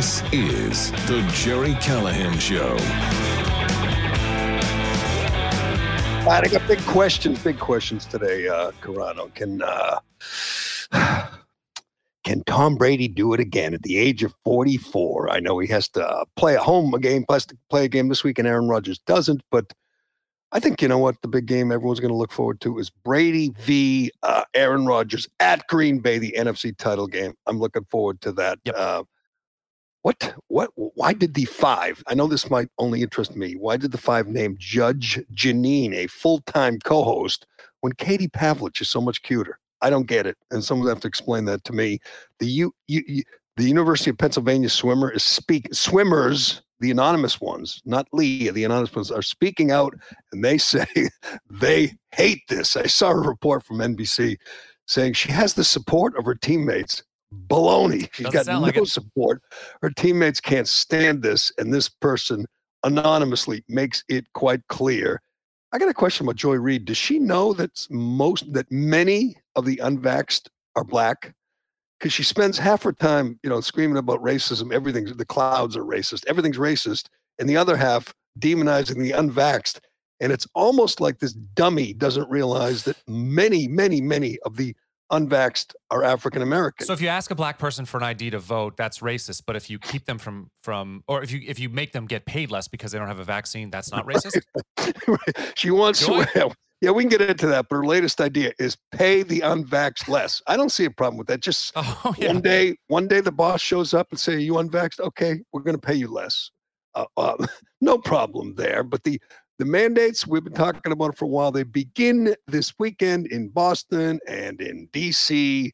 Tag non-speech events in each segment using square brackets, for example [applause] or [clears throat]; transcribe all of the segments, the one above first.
This is The Gerry Callahan Show. All right, I got big questions, big questions today, uh, Corrado. Can uh, [sighs] can Tom Brady do it again at the age of 44? I know he has to uh, play a home a game, plus to play a game this week, and Aaron Rodgers doesn't. But I think you know what the big game everyone's going to look forward to is Brady v. Uh, Aaron Rodgers at Green Bay, the NFC title game. I'm looking forward to that. Yep. Uh, what? What? Why did the five? I know this might only interest me. Why did the five name Judge Jeanine a full time co host when Katie Pavlich is so much cuter? I don't get it, and someone have to explain that to me. The U- the University of Pennsylvania swimmer is speak swimmers. The anonymous ones, not Lee, the anonymous ones are speaking out, and they [laughs] say they hate this. I saw a report from NBC saying she has the support of her teammates. Baloney. She's Doesn't got no like support. Her teammates can't stand this, and this person anonymously makes it quite clear. I got a question about Joy Reid. Does she know that most that many of the unvaxxed are black? Because she spends half her time, you know, screaming about racism. Everything's the clouds are racist. Everything's racist, and the other half demonizing the unvaxxed. And it's almost like this dummy doesn't realize that many, many, many of the unvaxxed are African American. So if you ask a black person for an ID to vote, that's racist. But if you keep them from from, or if you if you make them get paid less because they don't have a vaccine, that's not racist. [laughs] she wants Joy? [laughs] to. Yeah, we can get into that. But her latest idea is pay the unvaxxed less. I don't see a problem with that. Just [laughs] Oh yeah. one day, one day the boss shows up and say, "Are you unvaxxed? Okay, we're going to pay you less." Uh, uh, no problem there. But the the mandates we've been talking about for a while. They begin this weekend in Boston and in D.C.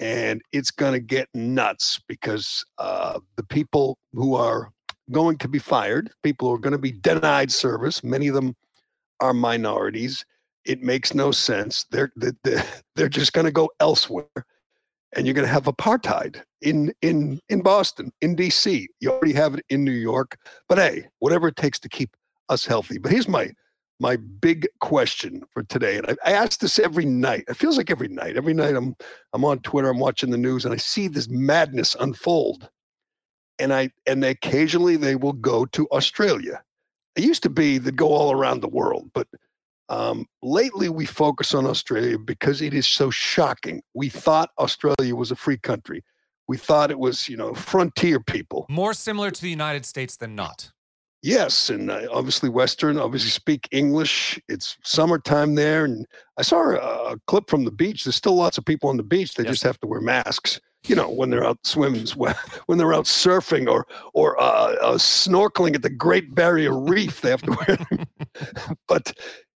And it's going to get nuts because uh, the people who are going to be fired, people who are going to be denied service, many of them are minorities. It makes no sense. They're they're, they're- [laughs] they're just going to go elsewhere, and you're going to have apartheid in in in Boston, in D.C. You already have it in New York. But hey, whatever it takes to keep us healthy. But here's my my big question for today, and I, I ask this every night. It feels like every night. Every night I'm I'm on Twitter, I'm watching the news, and I see this madness unfold. And I and occasionally they will go to Australia. It used to be they'd go all around the world, but um, lately we focus on Australia because it is so shocking. We thought Australia was a free country. We thought it was, you know, frontier people. More similar to the United States than not. Yes, and uh, obviously Western, obviously speak English. It's summertime there, and I saw a, a clip from the beach. There's still lots of people on the beach. They Yes. just have to wear masks. You know, when they're out swimming, [laughs] when they're out surfing or or uh, uh, snorkeling at the Great Barrier Reef, they have to wear. them. [laughs] [laughs] but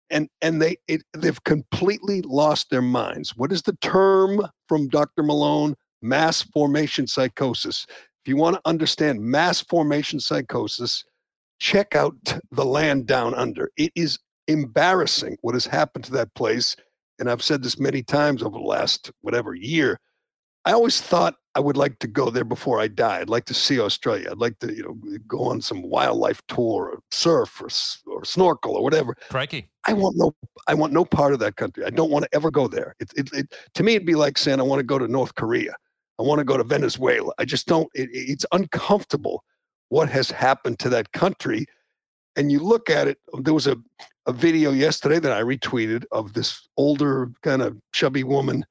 and and they it, they've completely lost their minds. What is the term from Dr. Malone? Mass formation psychosis. If you want to understand mass formation psychosis, check out the land down under. It is embarrassing what has happened to that place. And I've said this many times over the last whatever year. I always thought I would like to go there before I die. I'd like to see Australia. I'd like to, you know, go on some wildlife tour, or surf, or, or snorkel, or whatever. Crikey. I want no, I want no part of that country. I don't want to ever go there. It, it, it to me, it'd be like saying I want to go to North Korea. I want to go to Venezuela. I just don't. It, it- it's uncomfortable what has happened to that country. And you look at it. There was a a video yesterday that I retweeted of this older kind of chubby woman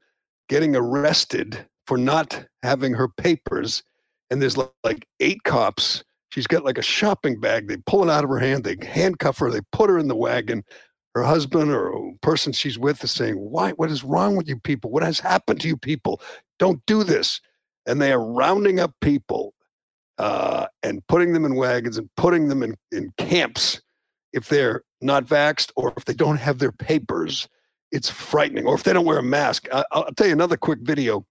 getting arrested for not having her papers. And there's li- like eight cops. She's got like a shopping bag. They pull it out of her hand. They handcuff her. They put her in the wagon. Her husband or person she's with is saying, "Why? What is wrong with you people? What has happened to you people? Don't do this." And they are rounding up people uh, and putting them in wagons and putting them in, in camps if they're not vaxxed or if they don't have their papers. It's frightening. Or if they don't wear a mask. I, I'll tell you another quick video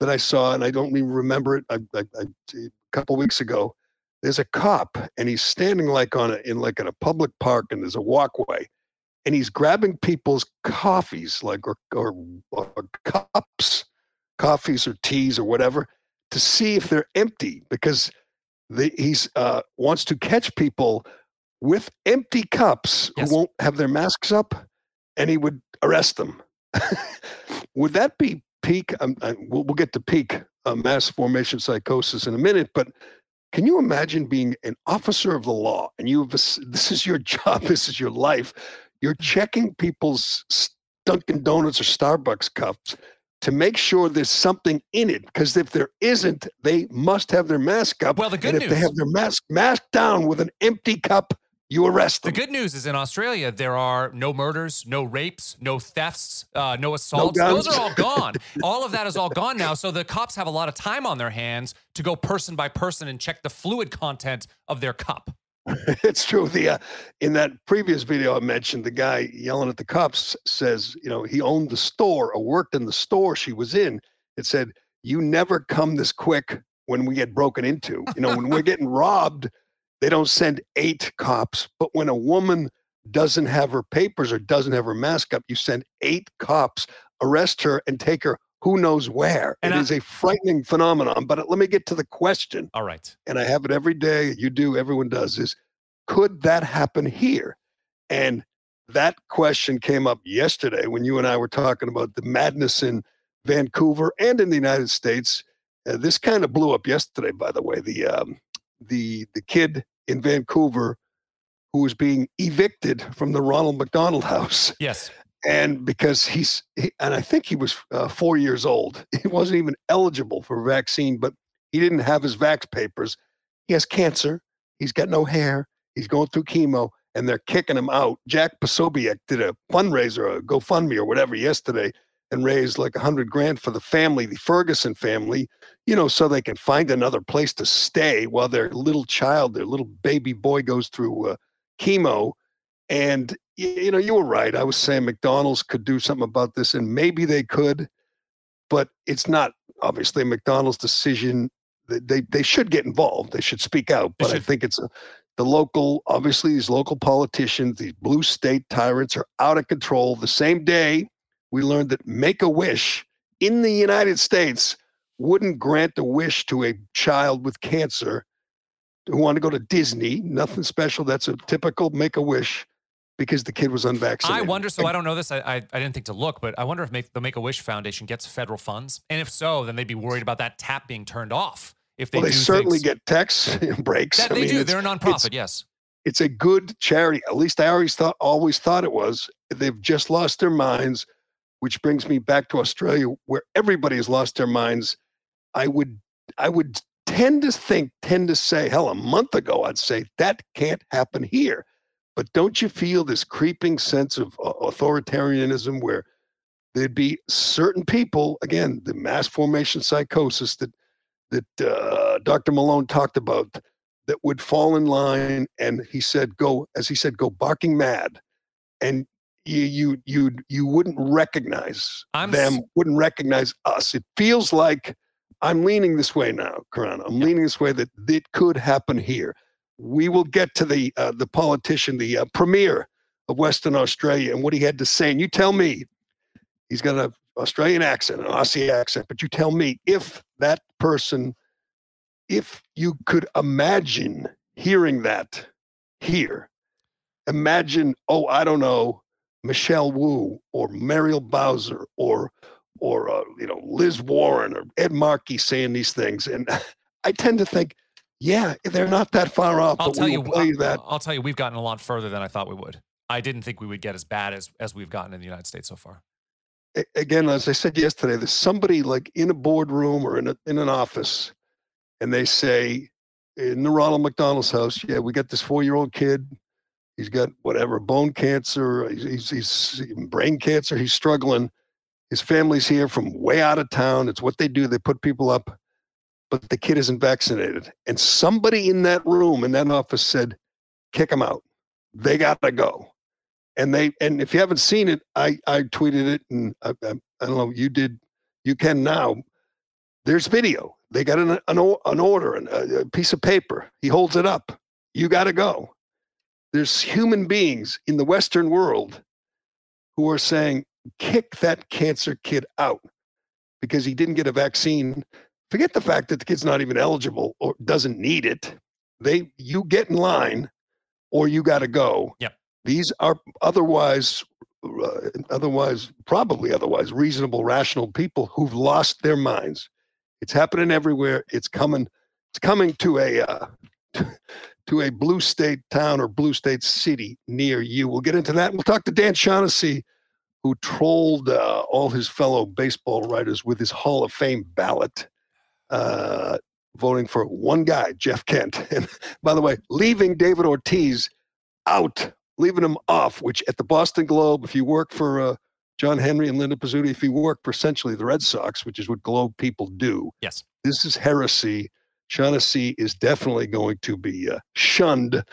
that I saw, and I don't even remember it. I, I, I, a couple weeks ago, there's a cop, and he's standing like on a in like in a public park, and there's a walkway, and he's grabbing people's coffees, like or or, or cups, coffees or teas or whatever, to see if they're empty because the, he's uh, wants to catch people with empty cups Yes. who won't have their masks up, and he would arrest them. [laughs] would that be peak? Um, uh, we'll, we'll get to peak uh, mass formation psychosis in a minute, but Can you imagine being an officer of the law and you've this is your [laughs] job, this is your life. You're checking people's Dunkin' Donuts or Starbucks cups to make sure there's something in it. Because if there isn't, they must have their mask up. Well, the good and if news, they have their mask mask down with an empty cup, you arrest them. the good news is in Australia there are no murders, no rapes, no thefts, uh, no assaults. guns. Those are all [laughs] gone. all of that is all gone now. So the cops have a lot of time on their hands to go person by person and check the fluid content of their cup. [laughs] it's true. The uh, in that previous video I mentioned, the guy yelling at the cops says, you know, he owned the store or worked in the store she was in. It said, "You never come this quick when we get broken into. You know, when we're [laughs] getting robbed, they don't send eight cops, but when a woman doesn't have her papers or doesn't have her mask up, you send eight cops, arrest her, and take her." Who knows where? And it I- is a frightening phenomenon. But let me get to the question All right. and I have it every day. You do, everyone does, is could that happen here? And that question came up yesterday when you and I were talking about the madness in Vancouver and in the United States. Uh, this kind of blew up yesterday, by the way. The um, the the kid in Vancouver who was being evicted from the Ronald McDonald [laughs] House Yes. And because he's he, and i think he was uh, four years old [laughs] he wasn't even eligible for a vaccine but he didn't have his vax papers. He has cancer he's got no hair he's going through chemo and they're kicking him out. Jack posobiec did a fundraiser a gofundme or whatever yesterday and raised like a hundred grand for the family the ferguson family you know so they can find another place to stay while their little child their little baby boy goes through uh, chemo. And you know, you were right. I was saying McDonald's could do something about this, and maybe they could, but it's not obviously McDonald's decision. They they, they should get involved. They should speak out. But I think it's a, the local, obviously, these local politicians, these blue state tyrants, are out of control. The same day we learned that Make a Wish in the United States wouldn't grant a wish to a child with cancer who wanted to go to Disney. Nothing special. That's a typical Make a Wish because the kid was unvaccinated. I wonder. So I don't know this. I, I I didn't think to look, but I wonder if make, the Make a Wish Foundation gets federal funds, and if so, then they'd be worried about that tap being turned off. If they well, they certainly things, get tax [laughs] breaks. that they mean, do. They're a nonprofit. Yes. it's a good charity. At least I always thought always thought it was. They've just lost their minds, which brings me back to Australia, where everybody has lost their minds. I would I would tend to think, tend to say, hell, a month ago, I'd say that can't happen here. But don't you feel this creeping sense of uh, authoritarianism where there'd be certain people, again, the mass formation psychosis that that uh, Dr. Malone talked about that would fall in line and he said go as he said go barking mad and you you you you wouldn't recognize I'm them s- wouldn't recognize us it feels like i'm leaning this way now Karan. i'm leaning this way that it could happen here we will get to the uh, the politician the uh, premier of western australia and what he had to say. And you tell me he's got an australian accent an aussie accent but you tell me if that person if you could imagine hearing that here, imagine, oh, I don't know, Michelle Wu or Muriel Bowser or or uh, you know Liz Warren or Ed Markey saying these things, and [laughs] I tend to think, yeah, they're not that far off. I'll tell you. I'll, I'll tell you. We've gotten a lot further than I thought we would. I didn't think we would get as bad as as we've gotten in the United States so far. again, as I said yesterday, there's somebody like in a boardroom or in a, in an office, and they say in the Ronald McDonald's house, yeah, we got this four year old kid. He's got whatever bone cancer, he's, he's, he's brain cancer. He's struggling. His family's here from way out of town. It's what they do. They put people up, but the kid isn't vaccinated. And somebody in that room, in that office, said, "Kick him out. They got to go." and they and if you haven't seen it i i tweeted it and i, I, I don't know you did you can now there's video they got an an, an order a piece of paper he holds it up you got to go there's human beings in the western world who are saying kick that cancer kid out because he didn't get a vaccine forget the fact that the kid's not even eligible or doesn't need it they you get in line or you got to go Yep. these are otherwise uh, otherwise probably otherwise reasonable rational people who've lost their minds it's happening everywhere it's coming It's coming to a uh, [laughs] to a blue state town or blue state city near you. We'll get into that. We'll talk to Dan Shaughnessy, who trolled uh, all his fellow baseball writers with his Hall of Fame ballot, uh, voting for one guy, Jeff Kent. [laughs] And by the way, leaving David Ortiz out, leaving him off, which at the Boston Globe, if you work for uh, John Henry and Linda Pizzuti, if you work for essentially the Red Sox, which is what Globe people do, Yes. this is heresy. Shaughnessy is definitely going to be uh, shunned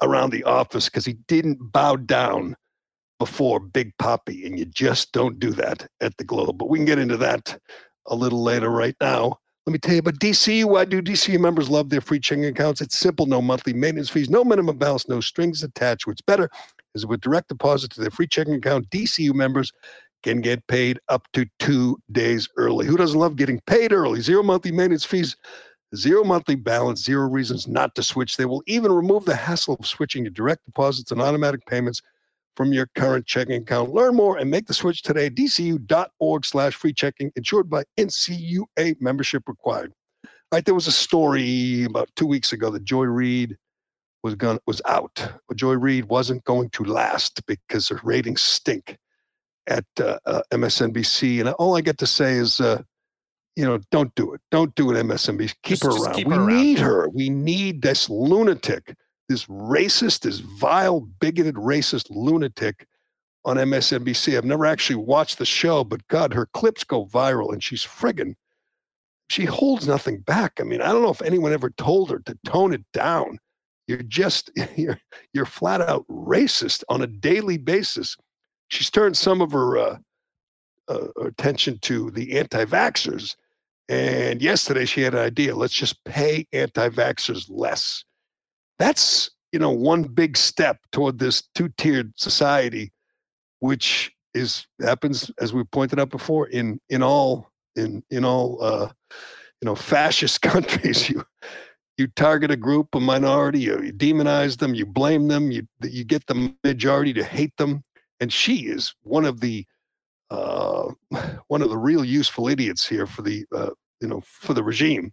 around the office because he didn't bow down before Big Poppy, and you just don't do that at the Globe. But we can get into that a little later. Right now, let me tell you about DCU. Why do DCU members love their free checking accounts? It's simple: no monthly maintenance fees, no minimum balance, no strings attached. What's better is with direct deposit to their free checking account, DCU members can get paid up to two days early. Who doesn't love getting paid early? Zero monthly maintenance fees zero monthly balance, zero reasons not to switch. They will even remove the hassle of switching to direct deposits and automatic payments from your current checking account. Learn more and make the switch today. dcu.org slash free checking, insured by NCUA membership required. All right, there was a story about two weeks ago that Joy Reid was going was out. But Joy Reid wasn't going to last because her ratings stink at uh, uh, MSNBC. And all I get to say is, uh, you know, don't do it. Don't do it, MSNBC. Keep Just- her around. keep we her around. need her. We need this lunatic, this racist, this vile, bigoted, racist lunatic on MSNBC. I've never actually watched the show, but God, her clips go viral and she's friggin' she holds nothing back. I mean, I don't know if anyone ever told her to tone it down. You're just [laughs] you're you're flat out racist on a daily basis. She's turned some of her uh, uh, attention to the anti-vaxxers, and yesterday she had an idea. Let's just pay anti-vaxxers less. That's you know one big step toward this two-tiered society, which is happens as we pointed out before in in all in in all uh, you know fascist [laughs] countries. You you target a group, a minority, you, you demonize them, you blame them, you you get the majority to hate them, and she is one of the uh, [laughs] one of the real useful idiots here for the uh, you know for the regime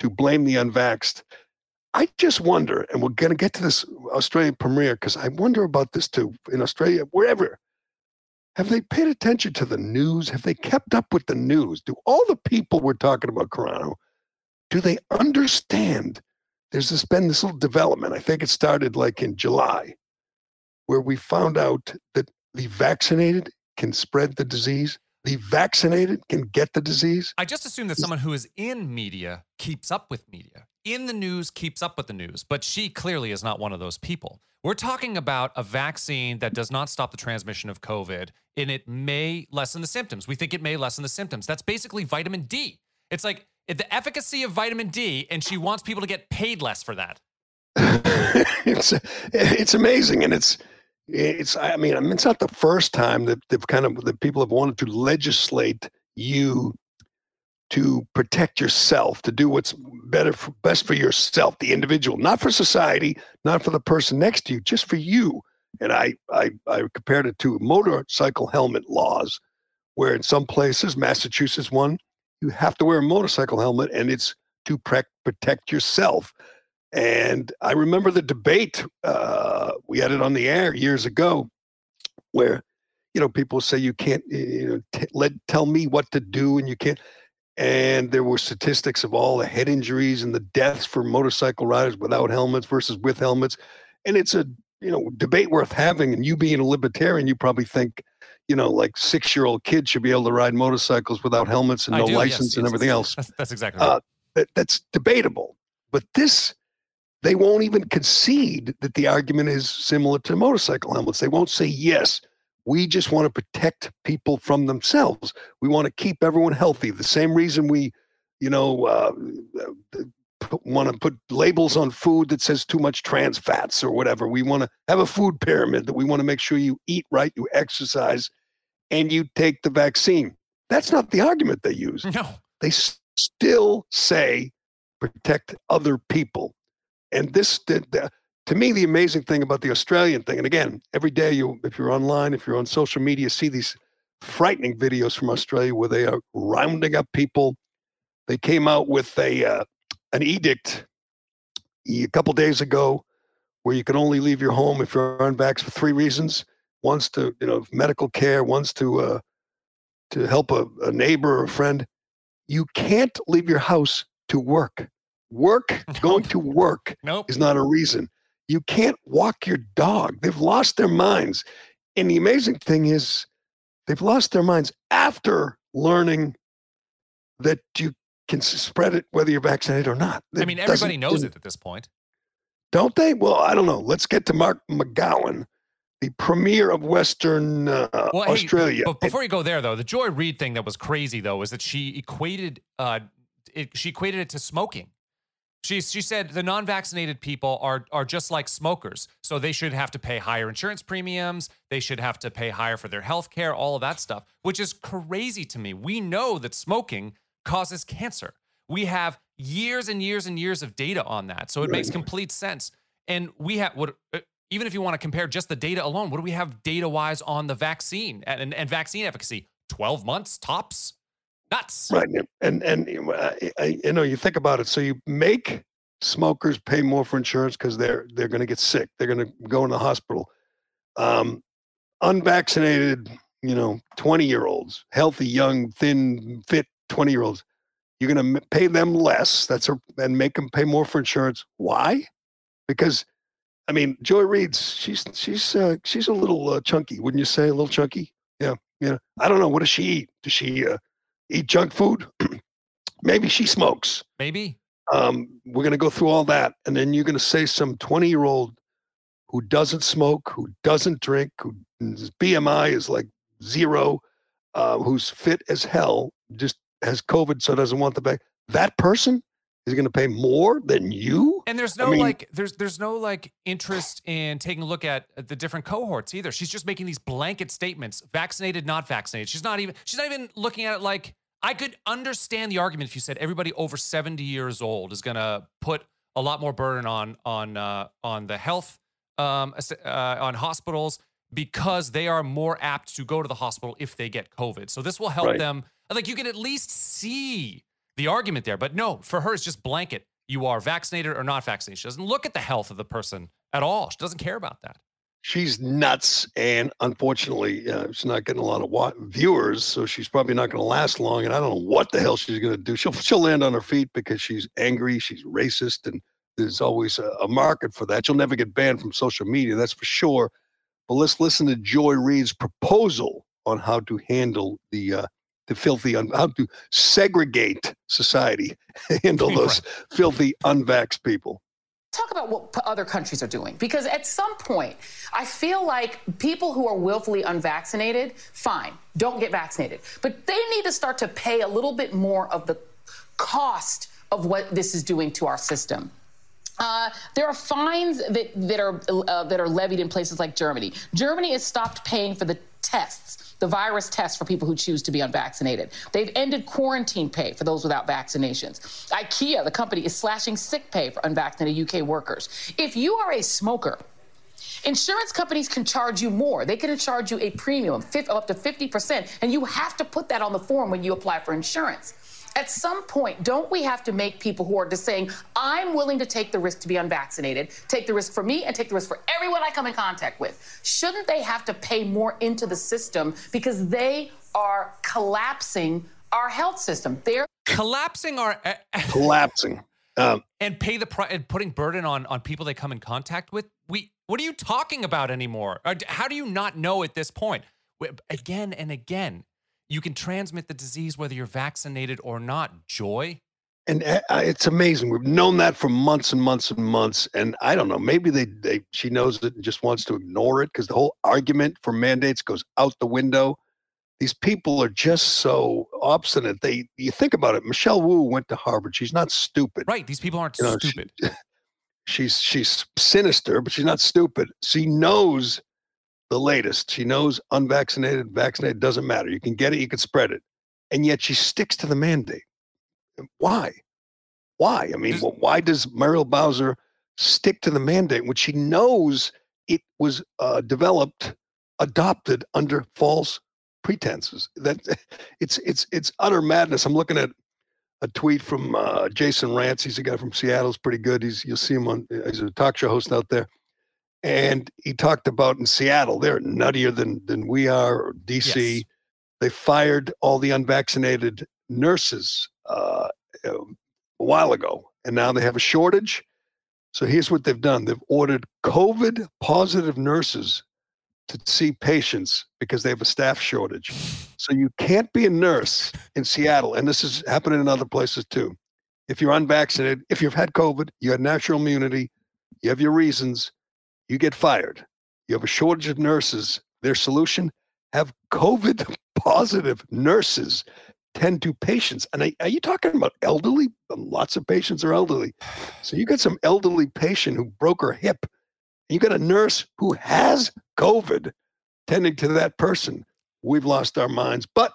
to blame the unvaxxed. I just wonder, and we're going to get to this Australian premiere because I wonder about this too in Australia, wherever. Have they paid attention to the news? Have they kept up with the news? Do all the people we're talking about, Carano, do they understand? There's this been this little development. I think it started like in July, where we found out that the vaccinated can spread the disease. The vaccinated can get the disease. I just assume that someone who is in media keeps up with media. In the news keeps up with the news, but she clearly is not one of those people. We're talking about a vaccine that does not stop the transmission of COVID and it may lessen the symptoms. We think it may lessen the symptoms. That's basically vitamin D. It's like the efficacy of vitamin D, and she wants people to get paid less for that. [laughs] it's it's amazing, and it's it's. I mean, it's not the first time that they've kind of that people have wanted to legislate you to protect yourself, to do what's better, for, best for yourself, the individual, not for society, not for the person next to you, just for you. And I I, I compared it to motorcycle helmet laws, where in some places, Massachusetts one, you have to wear a motorcycle helmet, and it's to pre- protect yourself. And I remember the debate. Uh, we had it on the air years ago, where you know people say you can't you know t- let tell me what to do, and you can't. And there were statistics of all the head injuries and the deaths for motorcycle riders without helmets versus with helmets. And it's a you know debate worth having. And you being a libertarian, you probably think you know like six year old kids should be able to ride motorcycles without helmets and I no do, yes, license and yes, everything else That's, that's exactly right. uh, that, that's debatable. But this, they won't even concede that the argument is similar to motorcycle helmets. They won't say, yes, we just want to protect people from themselves. We want to keep everyone healthy. The same reason we, you know, uh, want to put labels on food that says too much trans fats or whatever. We want to have a food pyramid that we want to make sure you eat right, you exercise, and you take the vaccine. That's not the argument they [laughs] use no. they s- still say protect other people. And this, the, the, to me, the amazing thing about the Australian thing, and again, every day you, if you're online, if you're on social media, see these frightening videos from Australia where they are rounding up people. They came out with a uh, an edict a couple days ago where you can only leave your home if you're unvaxxed for three reasons. One's to, you know, medical care. One's to uh, to help a, a neighbor or a friend. You can't leave your house to work. Work, [laughs] going to work Nope. is not a reason. You can't walk your dog. They've lost their minds. And the amazing thing is, they've lost their minds after learning that you can spread it whether you're vaccinated or not. I mean, everybody knows it at this point. Don't they? Well, I don't know. Let's get to Mark McGowan, the premier of Western uh, Well, hey, Australia. But before you go there, though, the Joy Reid thing that was crazy, though, is that she equated uh, it, she equated it to smoking. She she said the non-vaccinated people are are just like smokers, so they should have to pay higher insurance premiums. They should have to pay higher for their health care, all of that stuff, which is crazy to me. We know that smoking causes cancer. We have years and years and years of data on that, so it makes complete sense. And we have what. uh, Even if you want to compare just the data alone, what do we have data wise on the vaccine and, and, and vaccine efficacy? 12 months tops? Nuts. Right. And and uh, I, you know, you think about it. So you make smokers pay more for insurance because they're they're going to get sick. They're going to go in the hospital. Um, unvaccinated, you know, twenty year olds, healthy, young, thin, fit twenty year olds. You're going to pay them less. That's a, and make them pay more for insurance. Why? Because, I mean, Joy Reid's she's she's uh, she's a little uh, chunky, wouldn't you say? A little chunky. Yeah, yeah. I don't know. What does she eat? Does she uh, eat junk food? [clears throat] Maybe she smokes. Maybe. Um, we're going to go through all that. And then you're going to say some 20 year old who doesn't smoke, who doesn't drink, whose BMI is like zero, uh, who's fit as hell, just has COVID, so doesn't want the vac. That person is going to pay more than you. And there's I no mean- like there's there's no like interest in taking a look at the different cohorts either. She's just making these blanket statements, vaccinated, not vaccinated. She's not even she's not even looking at it like I could understand the argument if you said everybody over 70 years old is going to put a lot more burden on on uh, on the health um uh, on hospitals because they are more apt to go to the hospital if they get COVID. So this will help Right. them. Like you can at least see the argument there. But no, for her, it's just blanket. You are vaccinated or not vaccinated. She doesn't look at the health of the person at all. She doesn't care about that. She's nuts. And unfortunately, uh, she's not getting a lot of wa- viewers. So she's probably not going to last long. And I don't know what the hell she's going to do. She'll, she'll land on her feet because she's angry. She's racist. And there's always a, a market for that. She'll never get banned from social media. That's for sure. But let's listen to Joy Reid's proposal on how to handle the uh, the filthy, un- how to segregate society, [laughs] handle those filthy unvaxxed people. talk about what other countries are doing because at some point i feel like people who are willfully unvaccinated fine don't get vaccinated but they need to start to pay a little bit more of the cost of what this is doing to our system uh, there are fines that, that are uh, that are levied in places like Germany. Germany has stopped paying for the tests, the virus test for people who choose to be unvaccinated. They've ended quarantine pay for those without vaccinations. IKEA, the company, is slashing sick pay for unvaccinated UK workers. If you are a smoker, Insurance companies can charge you more. They can charge you a premium, fif- up to 50%, and you have to put that on the form when you apply for insurance. At some point, don't we have to make people who are just saying, I'm willing to take the risk to be unvaccinated, take the risk for me and take the risk for everyone I come in contact with? Shouldn't they have to pay more into the system because they are collapsing our health system? They're Collapsing our Collapsing. Um, and pay the price and putting burden on on people they come in contact with. We what are you talking about anymore? How do you not know at this point? We- Again and again, you can transmit the disease whether you're vaccinated or not. Joy. and uh, it's amazing. We've known that for months and months and months. And I don't know. Maybe they, they she knows it and just wants to ignore it because the whole argument for mandates goes out the window. These people are just so obstinate. They you think about it. Michelle Wu went to Harvard. She's not stupid. Right. These people aren't You know, she- stupid. [laughs] She's she's sinister, but she's not stupid. She knows the latest. She knows unvaccinated, vaccinated doesn't matter. You can get it, you can spread it, and yet she sticks to the mandate. Why? Why? I mean, Just- wh- why does Muriel Bowser stick to the mandate when she knows it was uh, developed, adopted under false pretenses? That [laughs] it's it's it's utter madness. I'm looking at a tweet from uh, Jason Rantz. He's a guy from Seattle. He's pretty good. He's you'll see him on. He's a talk show host out there, and he talked about in Seattle they're nuttier than than we are. DC, Yes. they fired all the unvaccinated nurses uh, a while ago, and now they have a shortage. So here's what they've done: they've ordered COVID positive nurses to see patients because they have a staff shortage. So you can't be a nurse in Seattle, and this is happening in other places too. If you're unvaccinated, if you've had COVID, you had natural immunity, you have your reasons, you get fired. You have a shortage of nurses. Their solution: have COVID [laughs] positive nurses tend to patients. And are- are you talking about elderly? Lots of patients are elderly. So you got some elderly patient who broke her hip. And you got a nurse who has COVID tending to that person. We've lost our minds, but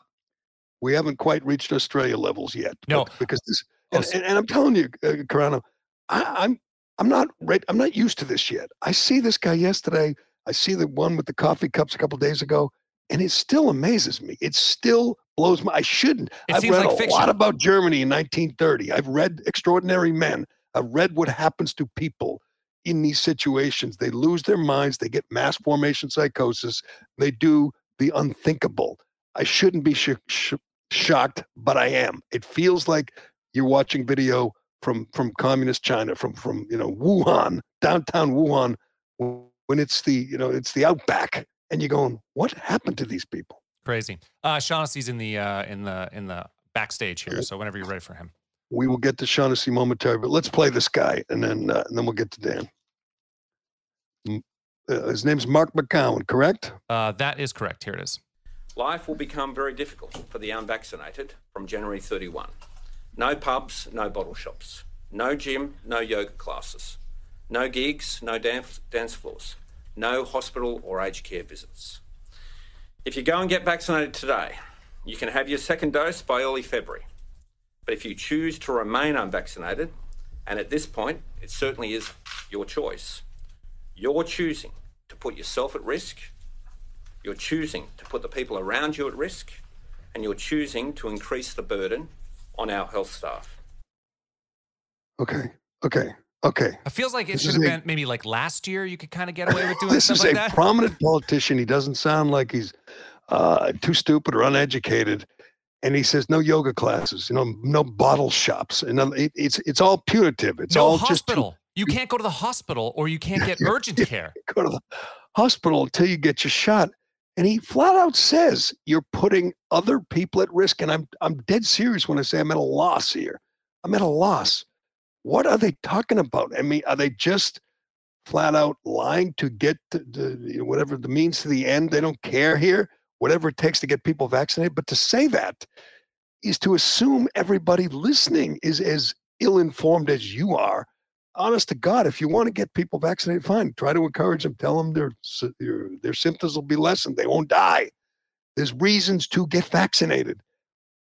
we haven't quite reached Australia levels yet. No. Because this, Oh, and, and, and I'm telling you, uh, Carano, I, I'm I'm not right. I'm not used to this yet. I see this guy yesterday. I see the one with the coffee cups a couple days ago, and it still amazes me. It still blows my. I shouldn't. It I've seems read like a fiction. lot about Germany in 1930. I've read Extraordinary Men. I've read what happens to people in these situations. They lose their minds. They get mass formation psychosis. They do the unthinkable. I shouldn't be sh- sh- shocked, but I am. It feels like you're watching video from from communist China, from from you know Wuhan, downtown Wuhan, when it's the you know it's the outback, and you're going, what happened to these people? Crazy. Uh, Shaughnessy's in the uh, in the in the backstage here, so whenever you're ready for him. We will get to Shaughnessy momentarily, but let's play this guy, and then uh, and then we'll get to Dan. Uh, his name's Mark McGowan, correct? Uh, that is correct. Here it is. Life will become very difficult for the unvaccinated from January 31. No pubs, no bottle shops. No gym, no yoga classes. No gigs, no dance, dance floors. No hospital or aged care visits. If you go and get vaccinated today, you can have your second dose by early February. But if you choose to remain unvaccinated, and at this point, it certainly is your choice, you're choosing to put yourself at risk you're choosing to put the people around you at risk, and you're choosing to increase the burden on our health staff. Okay, okay, okay. It feels like it This should have a- been maybe like last year. You could kind of get away with doing this stuff is like a that. prominent politician. He doesn't sound like he's uh, too stupid or uneducated. And he says no yoga classes, you know, no bottle shops, and it, it's it's all punitive. It's no all just to hospital. You can't go to the hospital, or you can't get urgent care. go to the hospital until you get your shot. And he flat out says you're putting other people at risk. And I'm I'm dead serious when I say I'm at a loss here. I'm at a loss. What are they talking about? I mean, are they just flat out lying to get whatever the means to the end? They don't care here, whatever it takes to get people vaccinated. But to say that is to assume everybody listening is as ill informed as you are honest to God, if you want to get people vaccinated, fine. Try to encourage them. Tell them their their, their symptoms will be lessened. They won't die. There's reasons to get vaccinated.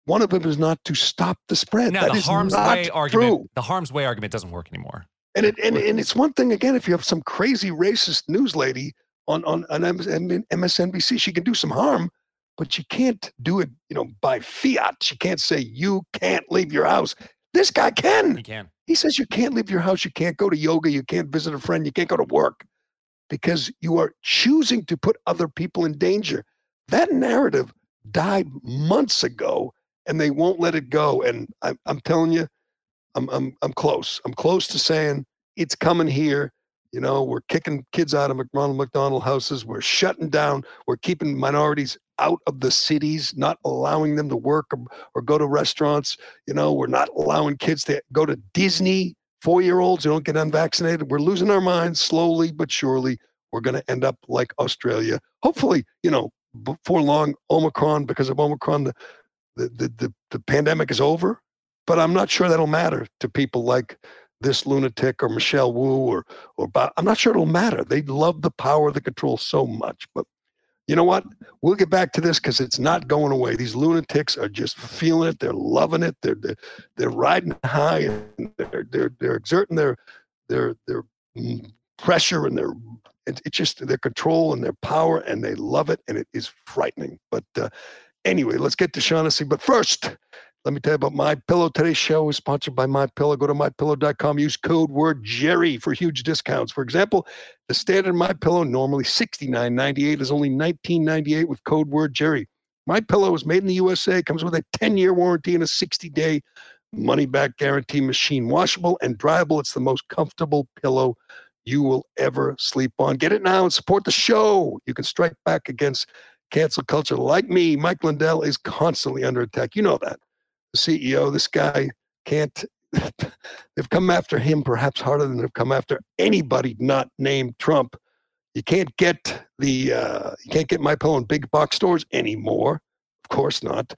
One of them is not to stop the spread. Now That the harm's way argument. true. The harm's way argument doesn't work anymore. And it and, and it's one thing again if you have some crazy racist news lady on on on MSNBC, she can do some harm, but she can't do it, you know, by fiat. She can't say you can't leave your house. This guy can. You can. He says you can't leave your house, you can't go to yoga, you can't visit a friend, you can't go to work because you are choosing to put other people in danger. That narrative died months ago and they won't let it go. And I'm, I'm telling you, I'm, I'm, I'm close. I'm close to saying it's coming here. You know, we're kicking kids out of McDonald McDonald houses. We're shutting down. We're keeping minorities out of the cities, not allowing them to work or, or go to restaurants. You know, we're not allowing kids to go to Disney. Four year olds who don't get unvaccinated. We're losing our minds slowly but surely. We're going to end up like Australia. Hopefully, you know, before long, Omicron, because of Omicron, the, the, the, the, the pandemic is over. But I'm not sure that'll matter to people like this lunatic or Michelle Wu or or Bob. I'm not sure it'll matter. They love the power of the control so much. But you know what? We'll get back to this because it's not going away. These lunatics are just feeling it. They're loving it. They're they're, they're riding high and they're they're they're exerting their their their mm, pressure and their it, it's just their control and their power and they love it and it is frightening. But uh, anyway, let's get to Shaughnessy. But first, let me tell you about My Pillow. Today's show is sponsored by My Pillow. Go to mypillow.com. Use code word Gerry for huge discounts. For example, the standard My Pillow normally $69.98 is only $19.98 with code word Gerry. My Pillow is made in the USA. Comes with a 10-year warranty and a 60-day money-back guarantee. Machine washable and dryable. It's the most comfortable pillow you will ever sleep on. Get it now and support the show. You can strike back against cancel culture like me. Mike Lindell is constantly under attack. You know that the CEO. This guy can't. [laughs] they've come after him perhaps harder than they've come after anybody not named Trump. You can't get the uh, you can't get my pillow in big box stores anymore. Of course not.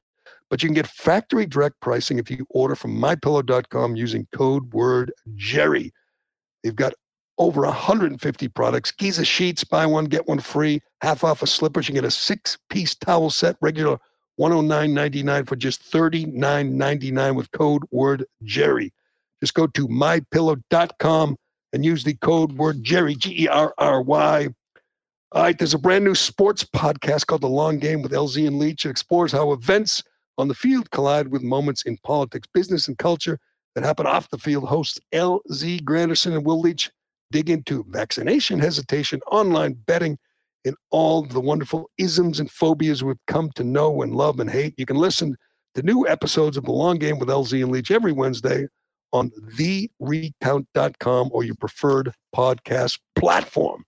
But you can get factory direct pricing if you order from mypillow.com using code word Gerry. They've got over 150 products. Giza sheets, buy one, get one free. Half off of slippers. You can get a six piece towel set, regular 109.99 for just 39.99 with code word Gerry. Just go to mypillow.com and use the code word Jerry, G E R R Y. All right, there's a brand new sports podcast called The Long Game with LZ and Leitch. It explores how events on the field collide with moments in politics, business, and culture that happen off the field. Hosts LZ Granderson and Will Leitch dig into vaccination hesitation, online betting, in all the wonderful isms and phobias we've come to know and love and hate. You can listen to new episodes of The Long Game with LZ and Leitch every Wednesday on therecount.com or your preferred podcast platform.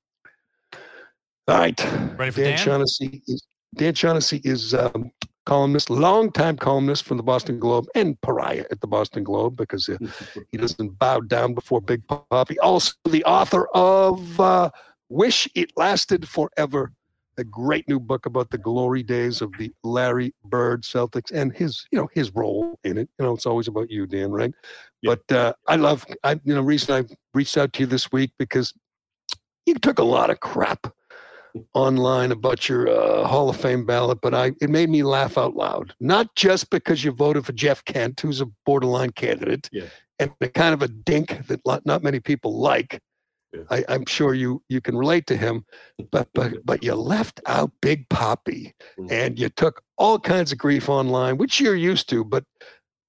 All right. Ready for Dan Dan? Shaughnessy is, Dan Shaughnessy is um, columnist, longtime columnist from the Boston Globe and pariah at the Boston Globe because uh, [laughs] he doesn't bow down before Big Poppy. Also, the author of uh, Wish It Lasted Forever, a great new book about the glory days of the Larry Bird Celtics and his, you know, his role in it. You know, it's always about you, Dan, right? Yeah. But uh, I love, I, you know, reason I reached out to you this week because you took a lot of crap online about your uh, Hall of Fame ballot, but I it made me laugh out loud. Not just because you voted for Jeff Kent, who's a borderline candidate, Yeah. and a kind of a dink that not many people like. I, I'm sure you you can relate to him, but but but you left out Big Poppy, Mm. and you took all kinds of grief online, which you're used to, but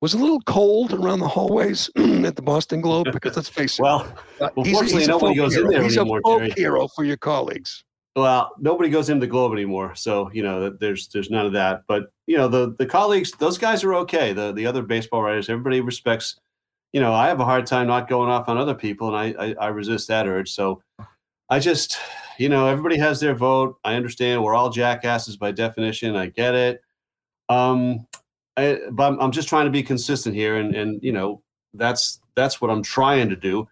was a little cold around the hallways [clears throat] at the Boston Globe because let's face it, Well, uh, well, he's a- fortunately, he's nobody goes in hero. there He's anymore, a folk Gerry. hero for your colleagues. well, nobody goes into the Globe anymore, so you know there's there's none of that. But you know the the colleagues, those guys are okay. The the other baseball writers, everybody respects. You know, I have a hard time not going off on other people, and I I, I resist that urge. So I just, you know, everybody has their vote. I understand we're all jackasses by definition. I get it. Um, I, but I'm, I'm just trying to be consistent here, and and you know that's that's what I'm trying to do.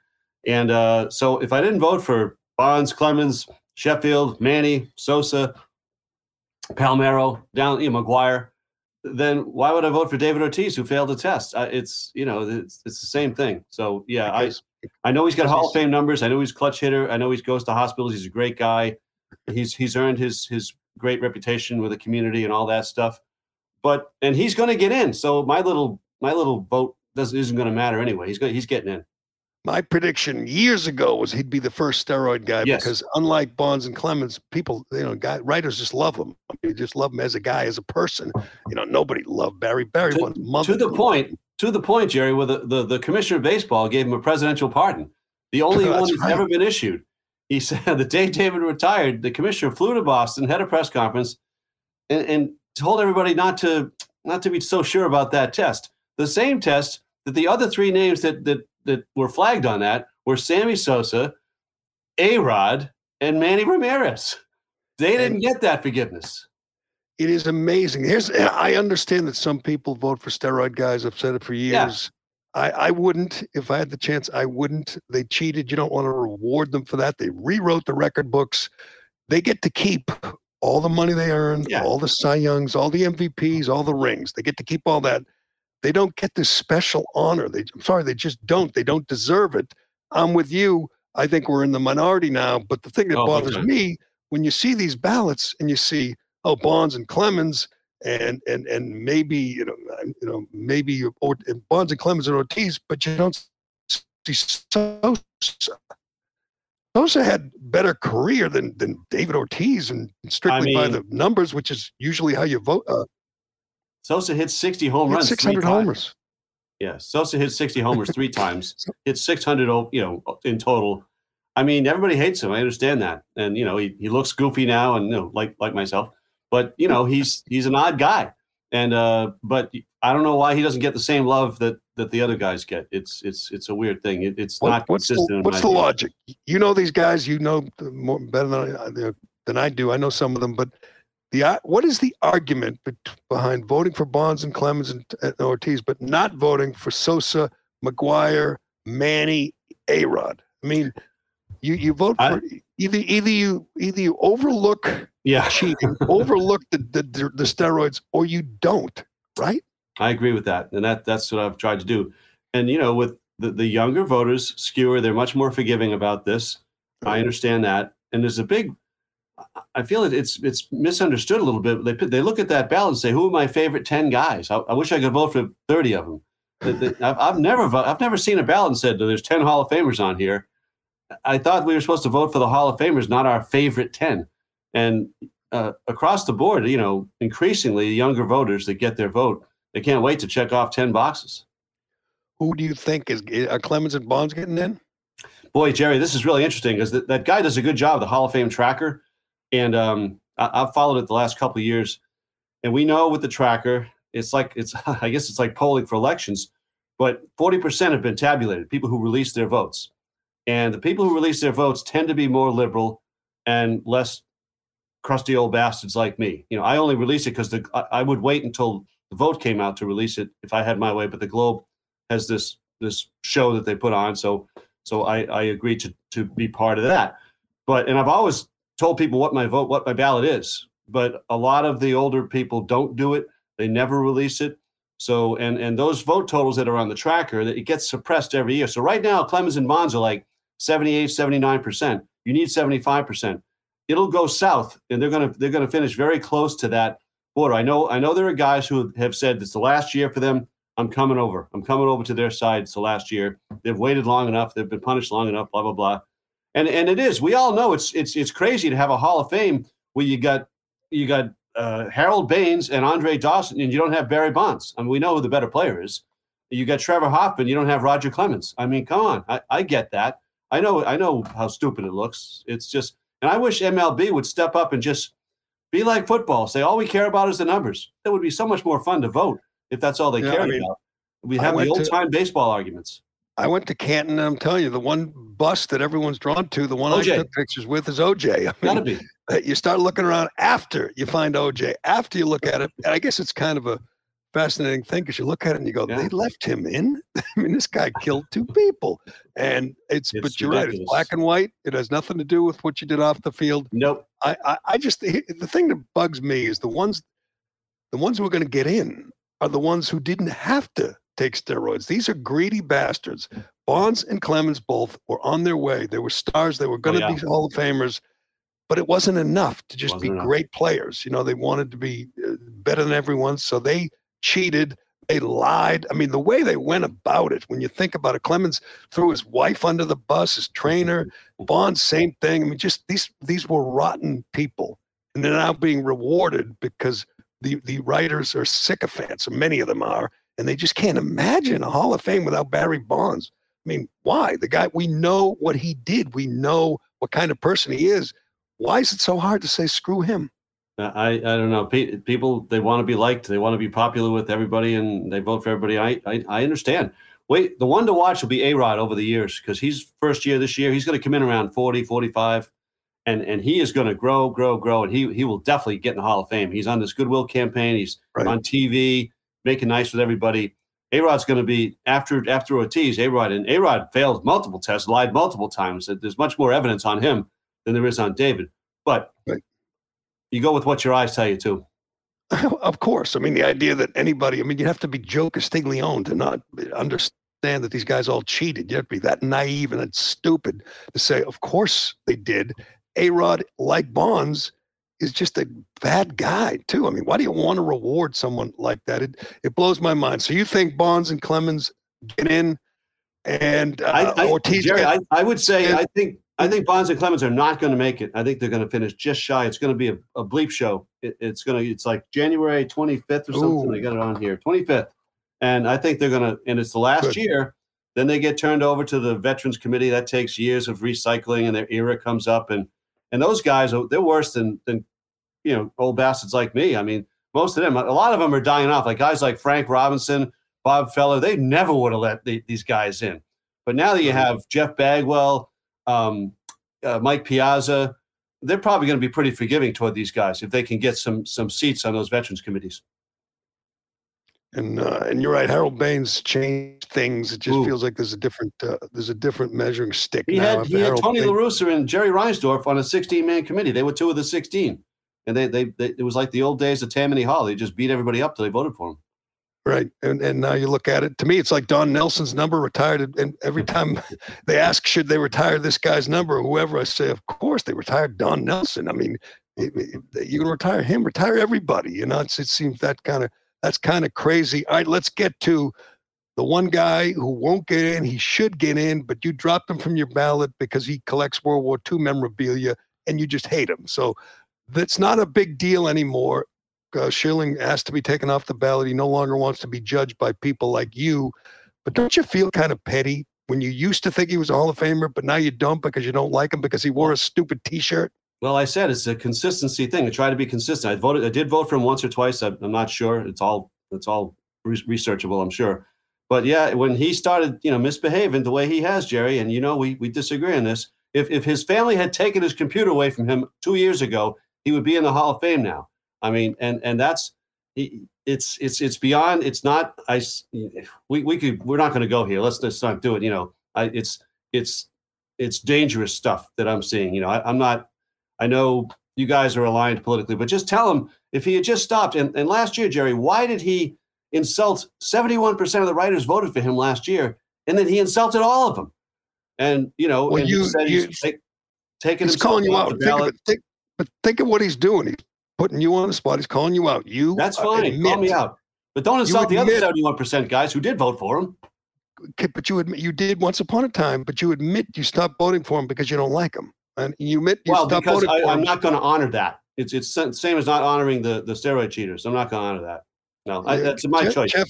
And uh, so if I didn't vote for Bonds, Clemens, Sheffield, Manny, Sosa, Palmeiro, down, you know, McGwire, then why would I vote for David Ortiz, who failed the test? Uh, it's you know, it's, it's the same thing. So yeah, I I know he's got Hall of Fame numbers. I know he's clutch hitter. I know he goes to hospitals. He's a great guy. He's he's earned his his great reputation with the community and all that stuff. But and he's going to get in. So my little my little vote doesn't isn't going to matter anyway. He's going he's getting in. My prediction years ago was he'd be the first steroid guy Yes. because unlike Bonds and Clemens, people, you know, guy, writers just love him. They just love him as a guy, as a person. You know, nobody loved Barry. Barry To- once mother to the point, to the point, Gerry, where the, the, the commissioner of baseball gave him a presidential pardon, the [laughs] only one That's that's right. ever been issued. He said [laughs] the day David retired, the commissioner flew to Boston, had a press conference, and, and told everybody not to not to be so sure about that test. The same test that the other three names that that that were flagged on that were Sammy Sosa, A Rod, and Manny Ramirez. They didn't get that forgiveness. It is amazing. Here's I understand that some people vote for steroid guys. I've said it for Yeah. years. I, I wouldn't if I had the chance. I wouldn't. They cheated. You don't want to reward them for that. They rewrote the record books. They get to keep all the money they earned, Yeah. all the Cy Youngs, all the MVPs, all the rings. They get to keep all that. They don't get this special honor. They, I'm sorry, they just don't. They don't deserve it. I'm with you. I think we're in the minority now. But the thing that Oh, bothers time. me when you see these ballots and you see oh Bonds and Clemens and and and maybe you know you know maybe or, Bonds and Clemens and Ortiz, but you don't see Sosa. Sosa had better career than than David Ortiz, and strictly by mean- the numbers, which is usually how you vote. Uh, Sosa hit 60 home runs. Six hundred homers. Yeah, Sosa hit 60 homers three [laughs] times. Hit 600, you know, in total. I mean, everybody hates him. I understand that, and you know, he, he looks goofy now, and you know, like like myself. But you know, he's he's an odd guy, and uh, but I don't know why he doesn't get the same love that that the other guys get. It's it's it's a weird thing. It, it's What- not what's the, consistent. in what's the logic? You know these guys. You know more better than I, than I do. I know some of them, but the uh, what is the argument behind voting for Bonds and Clemens and, and Ortiz, but not voting for Sosa, McGwire, Manny, Arod? I mean, you you vote I- for either either you either you overlook Yeah, [laughs] cheating, overlook the, the the steroids, or you don't. Right? I agree with that, and that that's what I've tried to do. And you know, with the, the younger voters, skewer, they're much more forgiving about this. I understand that, and there's a big. I feel it, it's it's misunderstood a little bit. They they look at that ballot and say, "Who are my favorite ten guys?" I, I wish I could vote for thirty of them. The- the- I've, I've never I've never seen a ballot and said there's ten Hall of Famers on here. I thought we were supposed to vote for the Hall of Famers, not our favorite ten. And uh, across the board, you know, increasingly younger voters that get their vote, they can't wait to check off ten boxes. Who do you think is are Clemens and Bonds getting in? Boy, Gerry, this is really interesting because that, that guy does a good job, the Hall of Fame tracker. And um, I, I've followed it the last couple of years. And we know with the tracker, it's like, it's, [laughs] I guess it's like polling for elections, but 40% have been tabulated, people who release their votes. And the people who release their votes tend to be more liberal and less crusty old bastards like me. You know, I only release it because I, I would wait until the vote came out to release it if I had my way. But the Globe has this this show that they put on, so so I, I agreed to to be part of that. But and I've always told people what my vote, what my ballot is. But a lot of the older people don't do it. They never release it. So and and those vote totals that are on the tracker, that it gets suppressed every year. So right now, Clemens and Bonds are like 78, 79%. You need 75%. It'll go south, and they're gonna they're gonna finish very close to that border. I know I know there are guys who have said it's the last year for them. I'm coming over. I'm coming over to their side. It's the last year. They've waited long enough. They've been punished long enough. Blah blah blah. And and it is. We all know it's it's it's crazy to have a Hall of Fame where you got you got uh, Harold Baines and Andre Dawson, and you don't have Barry Bonds. I mean, we know who the better player is. You got Trevor Hoffman. You don't have Roger Clemens. I mean, come on. I, I get that. I know. I know how stupid it looks. It's just, and I wish MLB would step up and just be like football. Say all we care about is the numbers. It would be so much more fun to vote if that's all they Yeah, I mean, about. We have the old time baseball arguments. I went to Canton, and I'm telling you, the one bus that everyone's drawn to, the one OJ. I took pictures with, is OJ. I Gotta be. uh, you start looking around after you find OJ. After you look at it, and I guess it's kind of a fascinating thing because you look at it and you go, Yeah. "They left him in." [laughs] I mean, this guy killed two people, and it's. It's but you're right; it's black and white. It has nothing to do with what you did off the field. Nope. I, I, I just the the thing that bugs me is the ones, the ones who are going to get in are the ones who didn't have to take steroids. These are greedy bastards. Bonds and Clemens both were on their way. They were stars. They were going to Oh, yeah. be Hall of Famers, but it wasn't enough to just be enough. great players. You know, they wanted to be uh, better than everyone, so they cheated. They lied. I mean, the way they went about it, when you think about it, Clemens threw his wife under the bus, his trainer, [laughs] Bonds, same thing. I mean, just these these were rotten people, and they're now being rewarded because the the writers are sycophants, many of them are, and they just can't imagine a Hall of Fame without Barry Bonds. I mean, why? The guy we know what he did. We know what kind of person he is. Why is it so hard to say screw him? Uh, I, I don't know. People they want to be liked. They want to be popular with everybody, and they vote for everybody. I I, I understand. Wait, the one to watch will be A Rod over the years because he's first year this year. He's going to come in around 40, 45, and and he is going to grow, grow, grow, and he he will definitely get in the Hall of Fame. He's on this goodwill campaign. He's Right. on TV, making nice with everybody. A Rod's going to be after after Ortiz. A Rod and A Rod failed multiple tests, lied multiple times. There's much more evidence on him than there is on David. But Right. you go with what your eyes tell you too. [laughs] of course. I mean, the idea that anybody, I mean, you have to be Joe Castiglione to not understand that these guys all cheated. You have to be that naive and that stupid to say, of course they did. A Rod, like Bonds, is just a bad guy, too. I mean, why do you want to reward someone like that? It, it blows my mind. So you think Bonds and Clemens get in and uh, I, I, Ortiz Gerry, I, I would say and- I think I think Bonds and Clemens are not going to make it. I think they're going to finish just shy. It's going to be a, a bleep show. It, it's going to. It's like January 25th or something. Ooh. I got it on here, 25th, and I think they're going to. And it's the last Good. year. Then they get turned over to the Veterans Committee. That takes years of recycling, and their era comes up, and and those guys are they're worse than than you know old bastards like me. I mean, most of them, a lot of them are dying off. Like guys like Frank Robinson, Bob Feller, they never would have let the, these guys in. But now that you have Jeff Bagwell, um, uh, Mike Piazza, they're probably going to be pretty forgiving toward these guys if they can get some some seats on those veterans committees. And uh, and you're right. Harold Baines changed things. It just Ooh. feels like there's a different uh, there's a different measuring stick He now. had he had Harold Tony Baines- La Russa and Jerry Reinsdorf on a 16 man committee. They were two of the 16, and they, they they it was like the old days of Tammany Hall. They just beat everybody up till they voted for him. Right. And and now you look at it. To me, it's like Don Nelson's number retired. And- every time [laughs] they ask, should they retire this guy's number or whoever, I say, of course they retired Don Nelson. I mean, it- it- going to retire him, retire everybody. You know, it seems that kind of that's kind of crazy. All right, let's get to the one guy who won't get in. He should get in, but you dropped him from your ballot because he collects World War II memorabilia and you just hate him. So that's not a big deal anymore uh, Schilling asked to be taken off the ballot. He no longer wants to be judged by people like you. But don't you feel kind of petty when you used to think he was a Hall of Famer, but now you don't because you don't like him because he wore a stupid T-shirt? Well, I said it's a consistency thing. I try to be consistent. I voted. I did vote for him once or twice. I, I'm not sure. It's all it's all re- researchable. I'm sure. But yeah, when he started, you know, misbehaving the way he has, Gerry, and you know, we we disagree on this. If if his family had taken his computer away from him two years ago, he would be in the Hall of Fame now. I mean, and and that's he- it's it's it's beyond. It's not. I we we could. We're not going to go here. Let's let's not do it. You know, I it's it's it's dangerous stuff that I'm seeing. You know, I, I'm not. I know you guys are aligned politically, but just tell him if he had just stopped. And, and last year, Gerry, why did he insult 71% of the writers voted for him last year? And then he insulted all of them. And, you know, Well, and you- said you- he's take, taking He's calling you out. Think of ballot. it, think, but think of what he's doing. He's putting you on the spot. He's calling you out. You That's uh, fine. Call me out. But don't insult the other admit- 71% guys who did vote for him. But you admit you did once upon a time. But you admit you stopped voting for him because you don't like him, and you admit you well, stopped because voting I, for I'm him. not going to honor that. It's it's same as not honoring the, the steroid cheaters. I'm not going to honor that. No, I, that's my Jeff, choice. Jeff,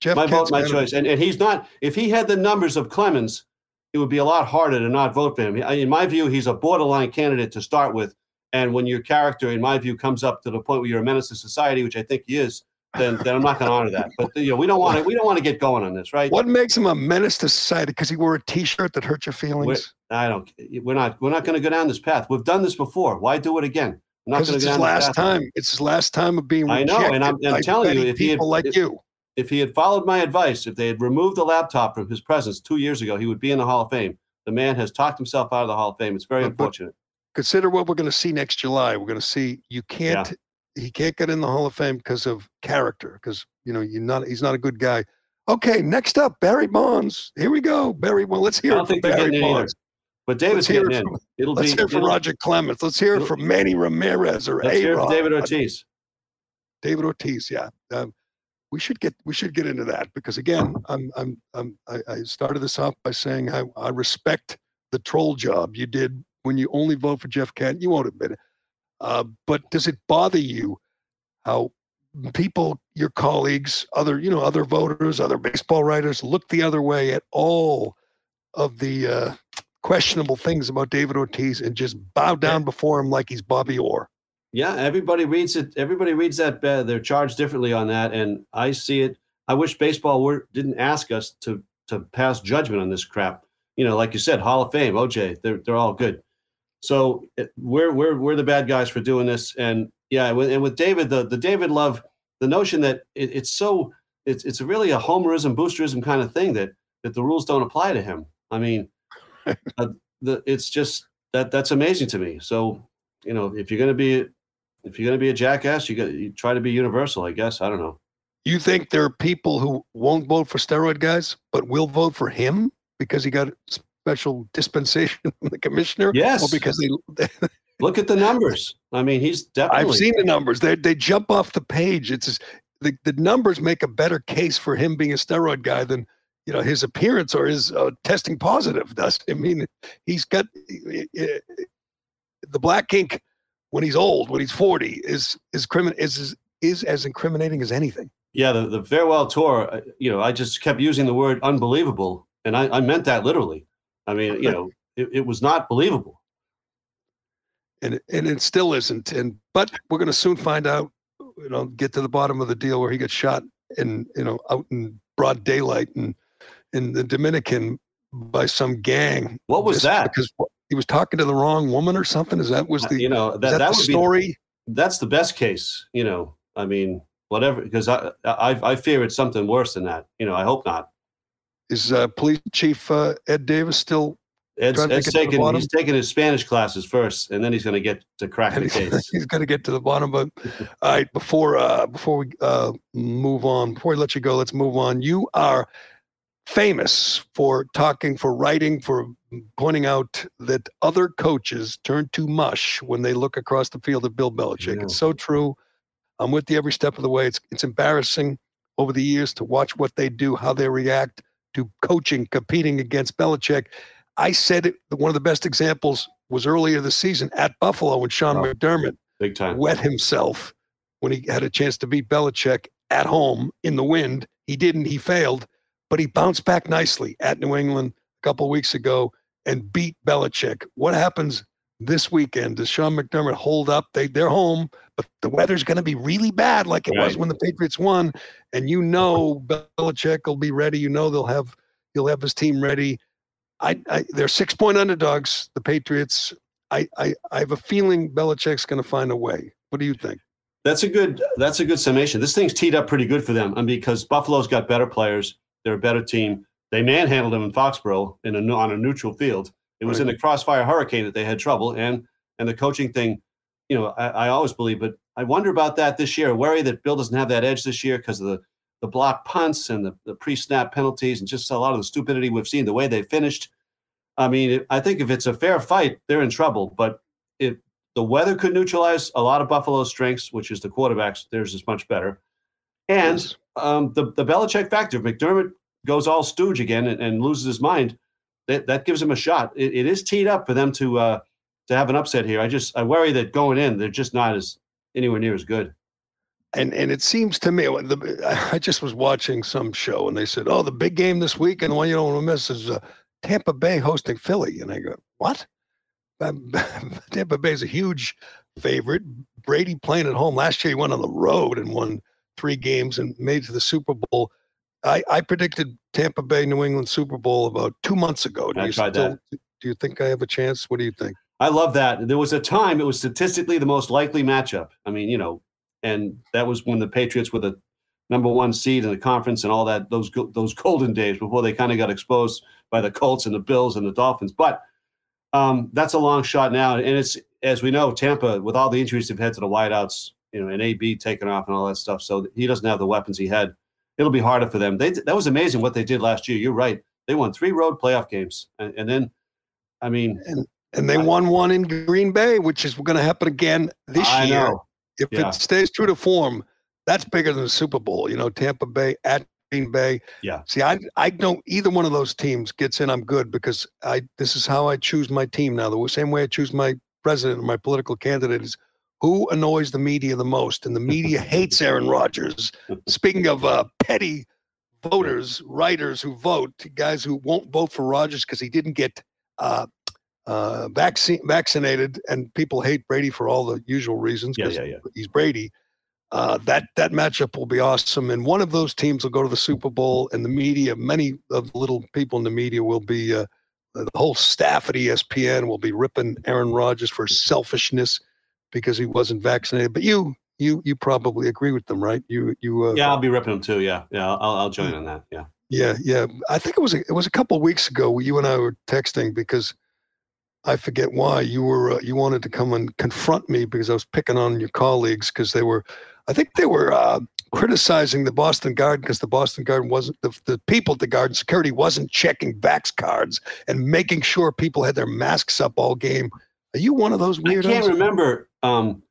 Jeff my vote, my choice. And, and he's not, if he had the numbers of Clemens, it would be a lot harder to not vote for him. In my view, he's a borderline candidate to start with. And when your character, in my view, comes up to the point where you're a menace to society, which I think he is, then, then I'm not going to honor that. But you know, we don't want to we don't want to get going on this, right? What makes him a menace to society? Because he wore a T-shirt that hurt your feelings. I don't. We're not. We're not going to go down this path. We've done this before. Why do it again? I'm not Because going it's to go his down this last time. It's his last time of being I know, and I'm- I'm telling you, if he had- like if- you, if he had followed my advice, if they had removed the laptop from his presence two years ago, he would be in the Hall of Fame. The man has talked himself out of the Hall of Fame. It's very but- unfortunate. Consider what we're going to see next July. We're going to see you can't. He can't get in the Hall of Fame because of character. Because you know you're not. He's not a good guy. Okay, next up, Barry Bonds. Here we go, Barry. Well, let's I hear don't it from think Barry getting in either. Bonds. But David's Let's getting it in. It'll Let's be. hear it from Roger Clemens. Let's hear from Manny Ramirez or Let's hear it from A-Rod. David Ortiz. David Ortiz. Yeah, um, we should get we should get into that because again, I'm I'm, I'm I, I started this off by saying I, I respect the troll job you did when you only vote for Jeff Kent. You won't admit it, uh, but does it bother you how people, your colleagues, other you know other voters, other baseball writers look the other way at all of the uh, questionable things about David Ortiz and just bow down before him like he's Bobby Orr? Yeah, everybody reads it. Everybody reads that. Uh, they're charged differently on that, and I see it. I wish baseball were didn't ask us to to pass judgment on this crap. You know, like you said, Hall of Fame, OJ, they're they're all good. So it, we're we're we're the bad guys for doing this, and yeah, and with David, the the David Love, the notion that it, it's so it's it's really a homerism boosterism kind of thing that that the rules don't apply to him. I mean, [laughs] uh, the it's just that that's amazing to me. So you know, if you're gonna be if you're going to be a jackass, you got you try to be universal, I guess. I don't know. You think there are people who won't vote for steroid guys, but will vote for him because he got special dispensation from the commissioner? Yes. Or because they, [laughs] Look at the numbers. I mean, he's definitely. I've seen the numbers. They they jump off the page. It's just, the the numbers make a better case for him being a steroid guy than you know his appearance or his uh, testing positive. Does I mean he's got the black ink when he's old, when he's forty, is is crimin is is as incriminating as anything. Yeah, the, the farewell tour. Uh, you know, I just kept using the word unbelievable, and I, I meant that literally. I mean, you know, it, it was not believable and and it still isn't. And but we're going to soon find out. You know, get to the bottom of the deal where he gets shot in you know out in broad daylight and in the Dominican by some gang. What was that? Because he was talking to the wrong woman or something. Is that was uh, the you know that, that, that story? Be, that's the best case. You know, I mean, whatever. Because I, I I fear it's something worse than that. You know, I hope not. Is uh, Police Chief uh, Ed Davis still Ed's, Ed's taking he's taking his Spanish classes first, and then he's going to get to crack the case. he's going to get to the bottom. But [laughs] all right, before uh, before we uh, move on, before we let you go, let's move on. You are famous for talking, for writing, for pointing out that other coaches turn to mush when they look across the field at Bill Belichick. Yeah. It's so true. I'm with you every step of the way. It's it's embarrassing over the years to watch what they do, how they react to coaching, competing against Belichick. I said it, one of the best examples was earlier this season at Buffalo when Sean oh, McDermott big time wet himself when he had a chance to beat Belichick at home in the wind. He didn't, he failed, but he bounced back nicely at New England a couple weeks ago and beat Belichick. What happens this weekend? Does Sean McDermott hold up? They they're home, but the weather's going to be really bad, like it right. was when the Patriots won. And you know Belichick will be ready. You know they'll have he'll have his team ready. I, I they're six point underdogs, the Patriots. I, I, I have a feeling Belichick's going to find a way. What do you think? That's a good that's a good summation. This thing's teed up pretty good for them, and because Buffalo's got better players, they're a better team. They manhandled them in Foxborough in a, on a neutral field. It was right. in the crossfire hurricane that they had trouble, and and the coaching thing, you know, I, I always believe, but I wonder about that this year. I worry that Bill doesn't have that edge this year because of the the block punts and the, the pre-snap penalties and just a lot of the stupidity we've seen, the way they finished. I mean, I think if it's a fair fight, they're in trouble. But if the weather could neutralize a lot of Buffalo's strengths, which is the quarterbacks, theirs is much better. And yes. um, the the Belichick factor, if McDermott goes all stooge again and, and loses his mind, that, that gives them a shot. It, it is teed up for them to uh, to have an upset here. I just I worry that going in, they're just not as anywhere near as good and and it seems to me the, I just was watching some show and they said, "Oh, the big game this week and the one you don't want to miss is uh, Tampa Bay hosting Philly." And I go, "What?" [laughs] Tampa Bay is a huge favorite. Brady playing at home last year, he went on the road and won three games and made to the Super Bowl. I, I predicted Tampa Bay New England Super Bowl about two months ago. Do I you tried still, that. Do you think I have a chance? What do you think? I love that. There was a time it was statistically the most likely matchup. I mean, you know, and that was when the Patriots were the number one seed in the conference and all that those those golden days before they kind of got exposed by the Colts and the Bills and the Dolphins. But um, that's a long shot now, and it's as we know, Tampa with all the injuries they've had to the wideouts, you know, and AB taking off and all that stuff. So he doesn't have the weapons he had. It'll be harder for them. They that was amazing what they did last year. You're right. They won three road playoff games, and, and then, I mean, and, and they I, won one in Green Bay, which is going to happen again this I year. Know. If yeah. it stays true to form, that's bigger than the Super Bowl. You know, Tampa Bay at Green Bay. Yeah. See, I I don't either one of those teams gets in. I'm good because I this is how I choose my team now. The same way I choose my president or my political candidate is who annoys the media the most, and the media [laughs] hates Aaron Rodgers. Speaking of uh, petty voters, writers who vote, guys who won't vote for Rodgers because he didn't get uh, uh, vaccine vaccinated, and people hate Brady for all the usual reasons. Yeah, yeah, yeah. He's Brady. Uh, that that matchup will be awesome, and one of those teams will go to the Super Bowl, and the media, many of the little people in the media, will be uh, the whole staff at ESPN will be ripping Aaron Rodgers for selfishness because he wasn't vaccinated. But you, you, you probably agree with them, right? You, you. Uh, yeah, I'll be ripping them too. Yeah, yeah, I'll, I'll join on that. Yeah. Yeah, yeah. I think it was a, it was a couple weeks ago. You and I were texting because I forget why you were uh, you wanted to come and confront me because I was picking on your colleagues because they were, I think they were uh, criticizing the Boston Garden because the Boston Garden wasn't the, the people at the Garden security wasn't checking vax cards and making sure people had their masks up all game. Are you one of those weirdos? I can't remember. Um,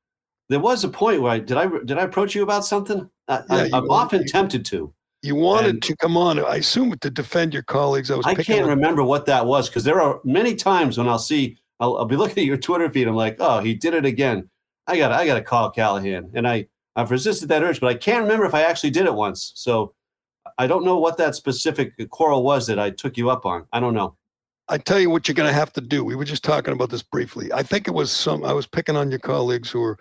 there was a point where I did I did I approach you about something? I, i'm often tempted to. You wanted And- to come on, I assume, to defend your colleagues. I was I can't remember what that was because there are many times when I'll see, I'll, I'll be [laughs] looking at your Twitter feed. I'm like, oh, he did it again. I got, I got to call Callahan, and I, I've resisted that urge, but I can't remember if I actually did it once. So I don't know what that specific quarrel was that I took you up on. I don't know. I tell you what you're going to have to do. We were just talking about this briefly. I think it was some. I was picking on your colleagues who are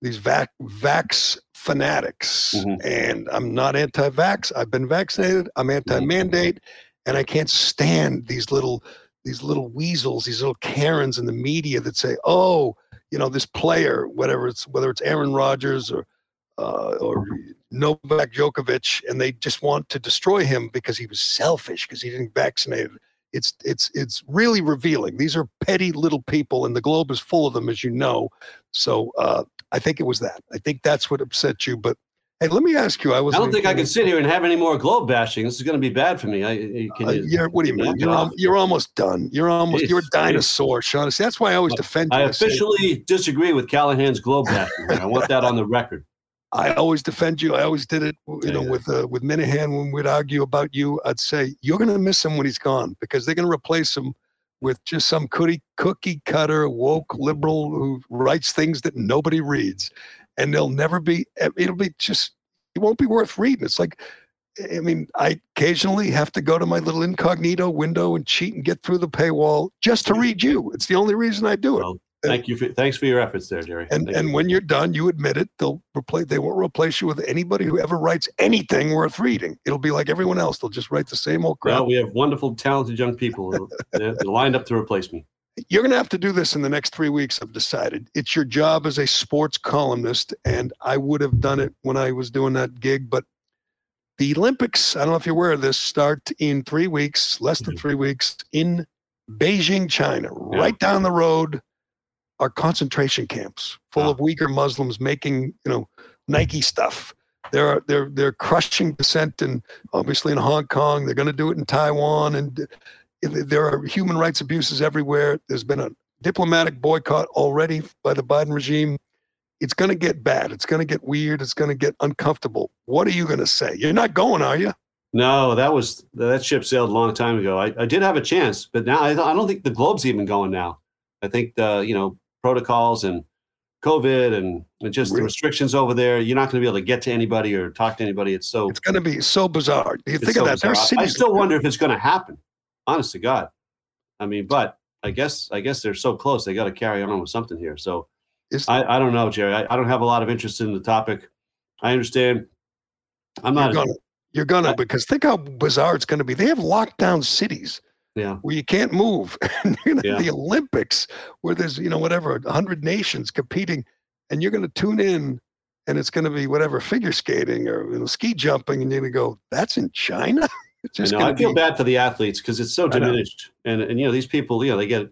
these vac vax fanatics, Mhm. and I'm not anti-vax. I've been vaccinated. I'm anti-mandate, and I can't stand these little these little weasels, these little Karens in the media that say, "Oh, you know, this player, whatever it's whether it's Aaron Rodgers or uh, or Novak Djokovic, and they just want to destroy him because he was selfish because he didn't vaccinate." It's it's it's really revealing. These are petty little people, and the globe is full of them, as you know. So uh, I think it was that. I think that's what upset you. But hey, let me ask you. I was. I don't think I can sit here and have any more globe bashing. This is going to be bad for me. I, Uh, you, you're, what do you mean? You're, al- you're almost done. You're almost. You're a Jeez, jeez. dinosaur, Sean. See, that's why I always defend you. I officially disagree with Callahan's globe bashing. I want that on the record. I always defend you. I always did it, you Yeah, know, yeah. with uh, with Minihane when we'd argue about you. I'd say you're going to miss him when he's gone because they're going to replace him with just some cookie cookie cutter woke liberal who writes things that nobody reads, and they'll never be. It'll be just. It won't be worth reading. It's like, I mean, I occasionally have to go to my little incognito window and cheat and get through the paywall just to read you. It's the only reason I do it. Well, thank you. For, thanks for your efforts there, Gerry. And Thank and you. when you're done, you admit it. They'll replace. They won't replace you with anybody who ever writes anything worth reading. It'll be like everyone else. They'll just write the same old crap. well, we have wonderful, talented young people [laughs] lined up to replace me. You're going to have to do this in the next three weeks. I've decided. It's your job as a sports columnist, and I would have done it when I was doing that gig. But the Olympics, I don't know if you're aware of this, start in three weeks, less than Mhm. three weeks, in Beijing, China. Yeah. Right down the road are concentration camps full Wow. of Uyghur Muslims making, you know, Nike stuff. They're they're they're crushing dissent and obviously in Hong Kong. They're going to do it in Taiwan, and there are human rights abuses everywhere. There's been a diplomatic boycott already by the Biden regime. It's going to get bad. It's going to get weird. It's going to get uncomfortable. What are you going to say? You're not going, are you? No, that was that ship sailed a long time ago. I, I did have a chance, but now I don't, I don't think the globe's even going now. I think the you know protocols and COVID and, just the restrictions over there. You're not going to be able to get to anybody or talk to anybody. It's so. It's going to be so bizarre. You think so of that. Bizarre. I- I still wonder if it's going to happen. Honest to God, I mean, but I guess I guess they're so close. They got to carry on with something here. So I, I don't know, Gerry. I, I don't have a lot of interest in the topic. I understand. I'm you're not. gonna, you're gonna I- because think how bizarre it's going to be. They have locked down cities Yeah. where you can't move. [laughs] Yeah. the Olympics where there's you know whatever hundred nations competing, and you're going to tune in, and it's going to be whatever figure skating or you know, ski jumping, and you're going to go, "That's in China." [laughs] It's I know. I feel be. bad for the athletes because it's so diminished, and and you know these people, you know, they get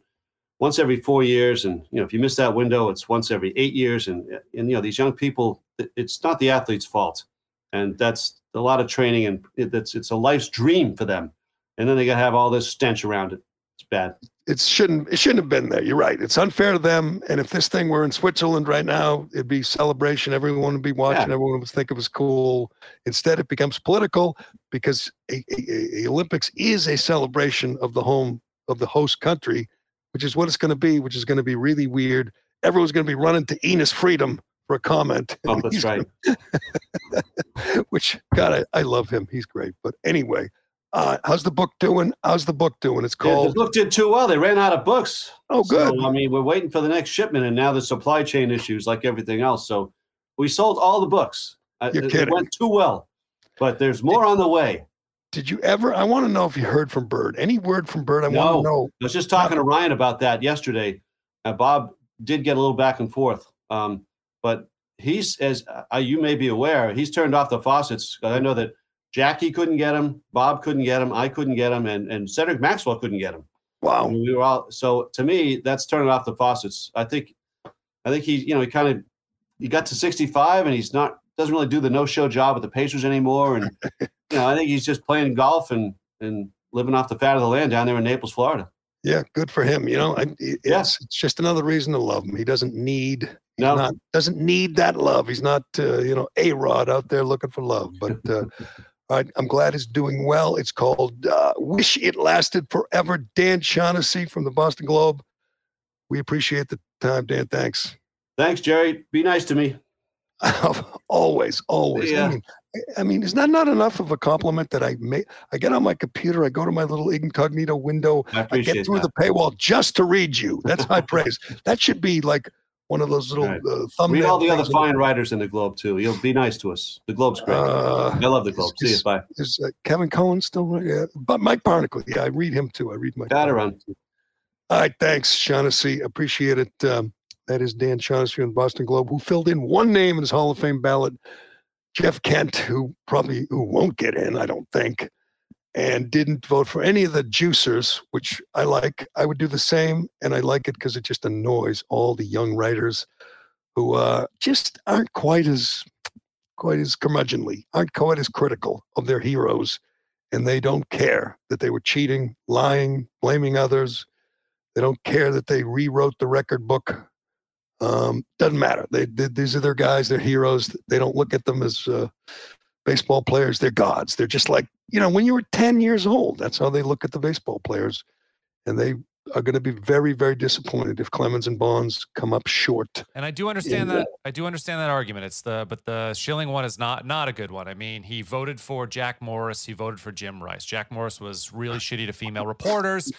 once every four years, and you know if you miss that window, it's once every eight years, and and you know these young people, it's not the athlete's fault, and that's a lot of training, and it's it's a life's dream for them, and then they got to have all this stench around it. It's bad. it shouldn't it shouldn't have been there. You're right. It's unfair to them. And if this thing were in Switzerland right now, it'd be celebration. Everyone would be watching. Yeah. Everyone would think it was cool. Instead, it becomes political because a, a, a Olympics is a celebration of the home of the host country, which is what it's going to be. Which is going to be really weird. Everyone's going to be running to Enes Freedom for a comment. Oh, that's [laughs] he's right. [laughs] which God, I, I love him. He's great. But anyway, uh, how's the book doing? How's the book doing? It's Yeah, the book did too well. They ran out of books. oh, good. So, I mean, we're waiting for the next shipment, and now the supply chain issues, like everything else. So we sold all the books. Uh, You're it- kidding. It went too well, but there's more on the way. Did you ever? I want to know if you heard from Bird. Any word from Bird? I want to know. I was just talking to Ryan about that yesterday. Uh, Bob did get a little back and forth, um, but he's as uh, you may be aware, he's turned off the faucets. I know that Jackie couldn't get him, Bob couldn't get him, I couldn't get him, and and Cedric Maxwell couldn't get him. Wow. we were all so to me that's turning off the faucets. I think, I think he you know he kind of he got to 65 and he's not doesn't really do the no show job with the Pacers anymore, and [laughs] you know I think he's just playing golf and and living off the fat of the land down there in Naples, Florida. Yeah, good for him. You know, I, it- Yeah. it's, it's just another reason to love him. He doesn't need. No. not doesn't need that love. He's not, uh, you know, a Rod out there looking for love. But uh, Right, I'm glad it's doing well. It's called uh, Wish It Lasted Forever. Dan Shaughnessy from the Boston Globe. We appreciate the time, Dan. Thanks. Thanks, Gerry. Be nice to me. [laughs] always, always. Yeah. I mean, I mean, is that not enough of a compliment that I make? I get on my computer, I go to my little incognito window, I I get through that. the paywall just to read you. That's high praise. That should be like one of those little Right. uh. Read all the other fine writers in the Globe too. You'll be nice to us. The Globe's great. Uh, I love the Globe. See you. Bye. Is uh, Kevin Cullen still? right? Yeah, but Mike Barnicle. Yeah, I read him too. I read Mike. Got too. All right, thanks, Shaughnessy. Appreciate it. Um, that is Dan Shaughnessy from the Boston Globe, who filled in one name in his Hall of Fame ballot. Jeff Kent, who probably who won't get in, I don't think, and didn't vote for any of the juicers, which I like. I would do the same, and I like it because it just annoys all the young writers who uh, just aren't quite as quite as curmudgeonly, aren't quite as critical of their heroes, and they don't care that they were cheating, lying, blaming others. They don't care that they rewrote the record book. Um, doesn't matter. They, they these are their guys. They're heroes. They don't look at them as uh, baseball players. They're gods. They're just like you know when you were ten years old. That's how they look at the baseball players, and they are going to be very very disappointed if Clemens and Bonds come up short. And I do understand Yeah. that. I do understand that argument. It's the but the Schilling one is not not a good one. I mean, he voted for Jack Morris. He voted for Jim Rice. Jack Morris was really shitty to female reporters,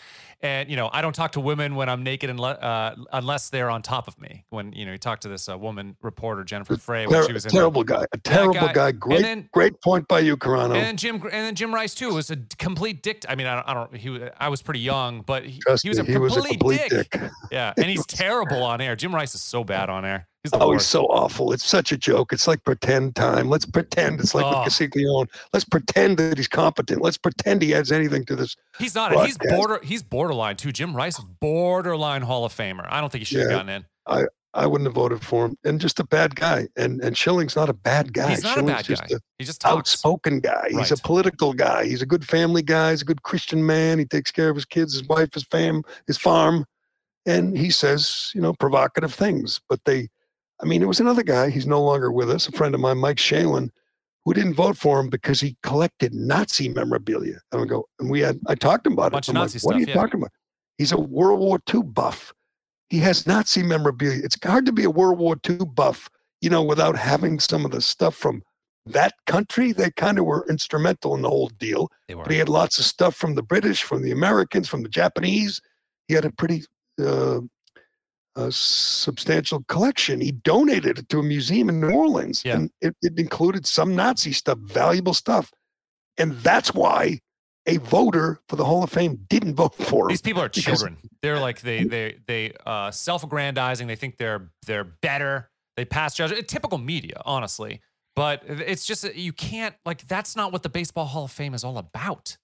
and you know I don't talk to women when I'm naked unless uh, unless they're on top of me. When you know you talk to this uh, woman reporter Jennifer Frey when Ter- she was in the- terrible guy. A terrible guy. guy. Great then- great point by you, Carano. And then Jim, and then Jim Rice too was a complete dick. I mean, I don't, I don't he, I was pretty young, but he, he was me, a he complete, was a complete dick. dick. Yeah, and he's terrible on air. Jim Rice is so bad on air. He's the Oh, he's so awful. It's such a joke. It's like pretend time. Let's pretend. It's like Oh. with Castiglione. Let's pretend that he's competent. Let's pretend he adds anything to this. He's not. and He's broadcast. border. He's borderline too. Jim Rice, borderline Hall of Famer. I don't think he should have Yeah. gotten in. I wouldn't have voted for him. And just a bad guy. And and Schilling's not a bad guy. He's not a bad just guy. a He just talks. outspoken guy. He's a political guy. He's a good family guy. He's a good Christian man. He takes care of his kids, his wife, his fam, his farm. And he says, you know, provocative things. But they, I mean, it was another guy. He's no longer with us, a friend of mine, Mike Shalin, who didn't vote for him because he collected Nazi memorabilia. And I go, and we had, I talked about Bunch it. of I'm Nazi like, what are you yeah. talking about? He's a World War II buff. He has Nazi memorabilia. It's hard to be a World War II buff, you know, without having some of the stuff from that country. They kind of were instrumental in the whole deal. They were. But he had lots of stuff from the British, from the Americans, from the Japanese. He had a pretty uh, uh, substantial collection. He donated it to a museum in New Orleans, Yeah. and it, it included some Nazi stuff, valuable stuff. And that's why a voter for the Hall of Fame didn't vote for him. These people are children. They're like they they they uh, self-aggrandizing. They think they're they're better. They pass judgment. Typical media, honestly. But it's just that you can't like that's not what the Baseball Hall of Fame is all about.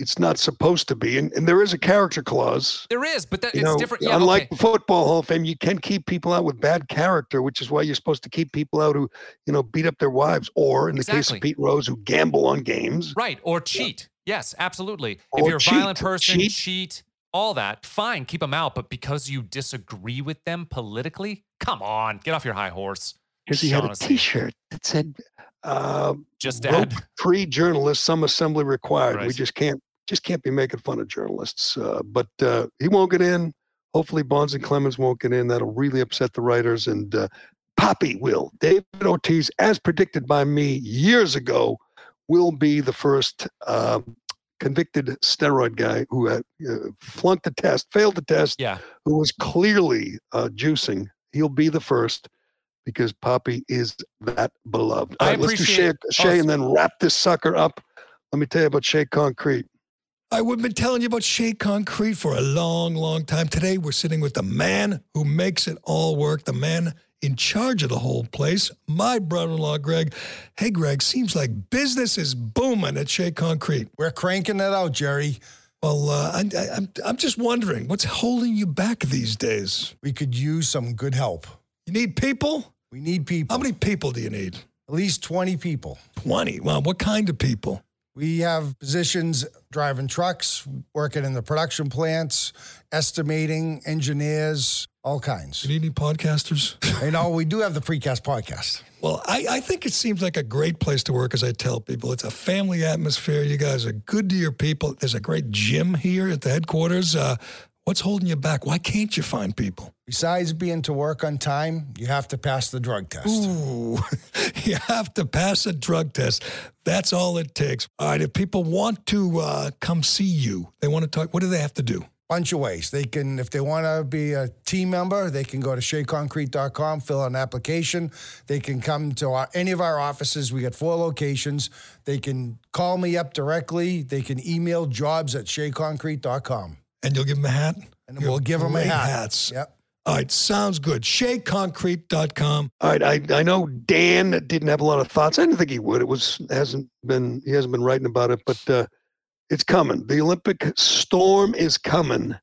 It's not supposed to be, and, and there is a character clause. There is, but that it's know, different. Yeah, unlike okay. the football Hall of Fame, you can keep people out with bad character, which is why you're supposed to keep people out who, you know, beat up their wives, or in the case of Pete Rose, who gamble on games. Right. Or cheat. Yes, absolutely. if you're a violent person, Cheat. cheat. all that, fine, keep them out. But because you disagree with them politically, come on, get off your high horse. Because he had a. T-shirt that said, uh, Just "Rope dad. [laughs] free journalists, some assembly required." We just can't, just can't be making fun of journalists. Uh, but uh, he won't get in. Hopefully, Bonds and Clemens won't get in. That'll really upset the writers. And uh, Poppy will. David Ortiz, as predicted by me years ago, will be the first uh, convicted steroid guy who had uh, flunked the test, failed the test, Yeah. who was clearly uh, juicing. He'll be the first because Poppy is that beloved. I All right, let's do Shea, appreciate- Shea oh, and then wrap this sucker up. Let me tell you about Shea Concrete. I would have been telling you about Shea Concrete for a long, long time. Today, we're sitting with the man who makes it all work, the man in charge of the whole place, my brother in law, Greg. Hey, Greg, seems like business is booming at Shea Concrete. We're cranking it out, Gerry. Well, uh, I, I, I'm, I'm just wondering what's holding you back these days? We could use some good help. You need people? We need people. How many people do you need? At least 20 people. 20. Well, what kind of people? We have positions driving trucks, working in the production plants, estimating, engineers, all kinds. You need any podcasters? [laughs] You know, we do have the precast podcast. Well, I, I think it seems like a great place to work, as I tell people. It's a family atmosphere. You guys are good to your people. There's a great gym here at the headquarters. Uh, what's holding you back? Why can't you find people? Besides being to work on time, you have to pass the drug test. Ooh, [laughs] you have to pass a drug test. That's all it takes. All right, if people want to uh, come see you, they want to talk, what do they have to do? Bunch of ways. They can, if they want to be a team member, they can go to sheaconcrete.com, fill out an application. They can come to our, any of our offices. We got four locations. They can call me up directly. They can email jobs at sheaconcrete.com. And you'll give them a hat? And we'll give them a hat. hats. Yep. All right, sounds good. SheaConcrete.com. All right, I, I know Dan didn't have a lot of thoughts. I didn't think he would. It was hasn't been he hasn't been writing about it, but uh, it's coming. The Olympic storm is coming,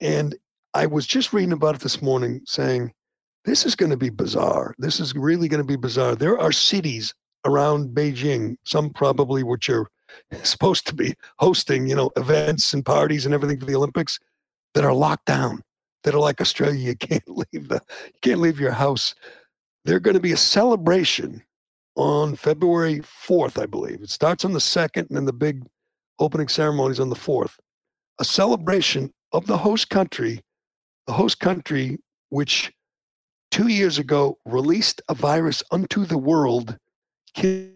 and I was just reading about it this morning, saying this is going to be bizarre. This is really going to be bizarre. There are cities around Beijing, some probably which are [laughs] supposed to be hosting, you know, events and parties and everything for the Olympics that are locked down. That are like Australia. You can't [laughs] leave the you can't leave your house. They're going to be a celebration on February 4th, I believe. It starts on the 2nd and then the big opening ceremonies on the 4th. A celebration of the host country, the host country which 2 years ago released a virus unto the world killing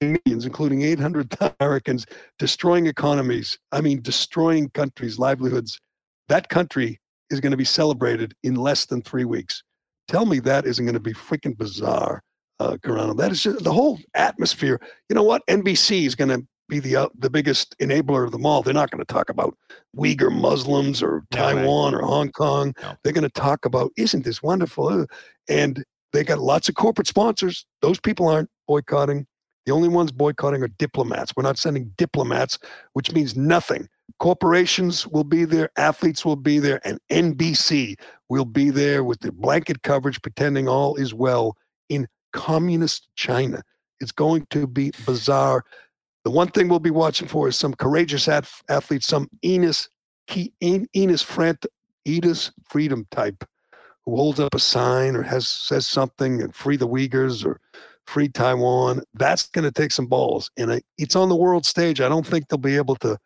millions including 800 Americans destroying economies, I mean destroying countries, livelihoods. That country is going to be celebrated in less than 3 weeks. Tell me that isn't going to be freaking bizarre uh, Carano. That is just the whole atmosphere. You know what? NBC is going to be the uh, the biggest enabler of them all. They're not going to talk about Uyghur Muslims or No. Taiwan or Hong Kong. No. They're going to talk about isn't this wonderful? Uh, And they got lots of corporate sponsors. Those people aren't boycotting. The only ones boycotting are diplomats. We're not sending diplomats, which means nothing. Corporations will be there, athletes will be there, and NBC will be there with the blanket coverage, pretending all is well in communist China. It's going to be bizarre. The one thing we'll be watching for is some courageous ath- athletes, some Enes, Enes Frant, Enes Freedom type, who holds up a sign or has says something and free the Uyghurs or free Taiwan. That's going to take some balls, and it's on the world stage. I don't think they'll be able to,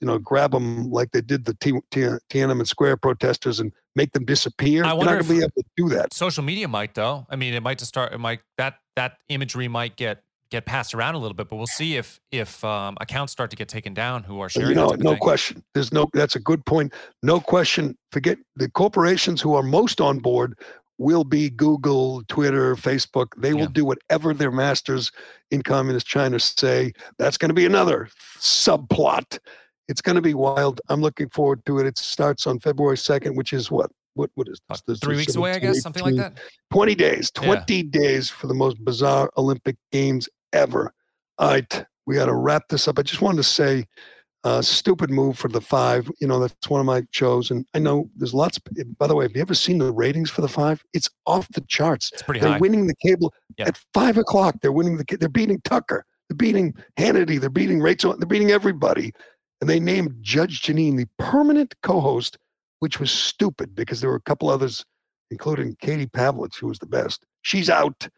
you know, grab them like they did the T- T- Tiananmen Square protesters and make them disappear. I You're wonder not going to be able to do that. Social media might though. I mean, it might just start. It might that that imagery might get get passed around a little bit, but we'll see if if um, accounts start to get taken down who are sharing. You that know, type of no thing. question. There's no. That's a good point. No question. Forget the corporations who are most on board will be Google, Twitter, Facebook. They will Yeah. do whatever their masters in communist China say. That's going to be another subplot. It's going to be wild. I'm looking forward to it. It starts on February 2nd, which is what? What? What is this? Three weeks away, I 17, guess, something like that. 20 days, Yeah. 20 days for the most bizarre Olympic Games ever. All right, we got to wrap this up. I just wanted to say, uh, stupid move for the five. You know, that's one of my shows. And I know there's lots. Of, by the way, have you ever seen the ratings for the five? It's off the charts. It's pretty They're high. winning the cable Yeah. at five o'clock. They're winning the. They're beating Tucker. They're beating Hannity. They're beating Rachel. They're beating everybody. And they named Judge Jeanine the permanent co-host, which was stupid because there were a couple others, including Katie Pavlich, who was the best. She's out.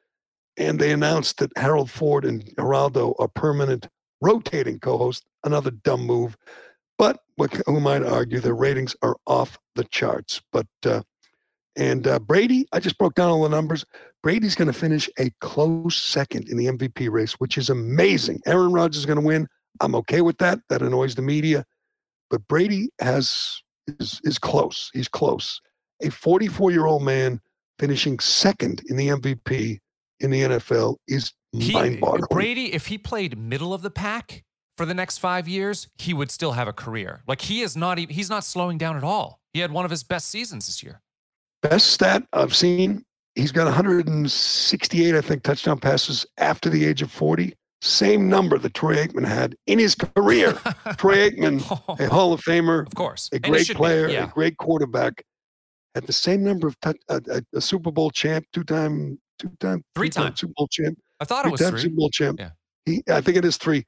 And they announced that Harold Ford and Geraldo are permanent rotating co-host. Another dumb move. But who might argue their ratings are off the charts. But uh, and uh, Brady, I just broke down all the numbers. Brady's going to finish a close second in the MVP race, which is amazing. Aaron Rodgers is going to win. I'm okay with that. That annoys the media, but Brady has is is close. He's close. A 44 year old man finishing second in the MVP in the NFL is He- Brady, if he played middle of the pack for the next five years, he would still have a career. Like he is not even. He's not slowing down at all. He had one of his best seasons this year. Best stat I've seen. He's got 168, I think, touchdown passes after the age of 40. Same number that Troy Aikman had in his career. [laughs] Troy Aikman, [laughs] oh. a Hall of Famer, Of course, a great should be, player, Yeah, a great quarterback, had the same number of touch, a, a, a Super Bowl champ, two-time, two-time, Three three-time time. Super Bowl champ, I thought it was. Super Bowl champ. Yeah. He, I think it is three.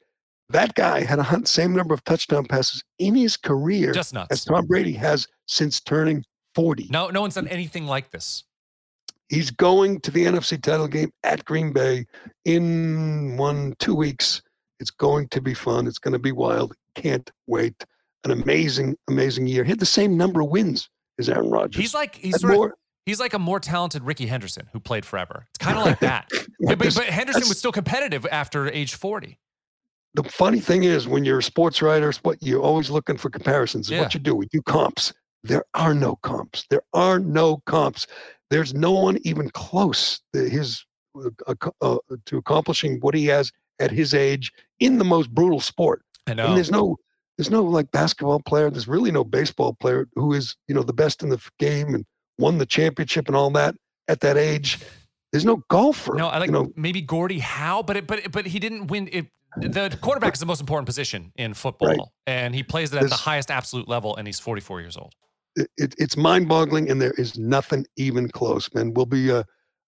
That guy had a same number of touchdown passes in his career Just as. Tom Brady has since turning 40. No, no one's done anything like this. He's going to the NFC title game at Green Bay in one, two weeks. It's going to be fun. It's going to be wild. Can't wait. An amazing, amazing year. He had the same number of wins as Aaron Rodgers. He's like he's Had sort of, more- he's like a more talented Rickey Henderson who played forever. It's kind of like that. [laughs] but, but, but Henderson was still competitive after age 40. the funny thing is when you're a sports writer, what you're always looking for comparisons. Yeah. What you do, we do comps. There are no comps. There are no comps. There's no one even close to his uh, uh, to accomplishing what he has at his age in the most brutal sport. I And know. there's no there's no like basketball player. There's really no baseball player who is you know the best in the game and won the championship and all that at that age. There's no golfer. No, I like you know maybe Gordie Howe, but it, but but he didn't win it. The quarterback is the most important position in football, Right. and he plays it at the highest absolute level, and he's 44 years old. it, it, it's mind-boggling, and there is nothing even close. Man, we'll be. Uh,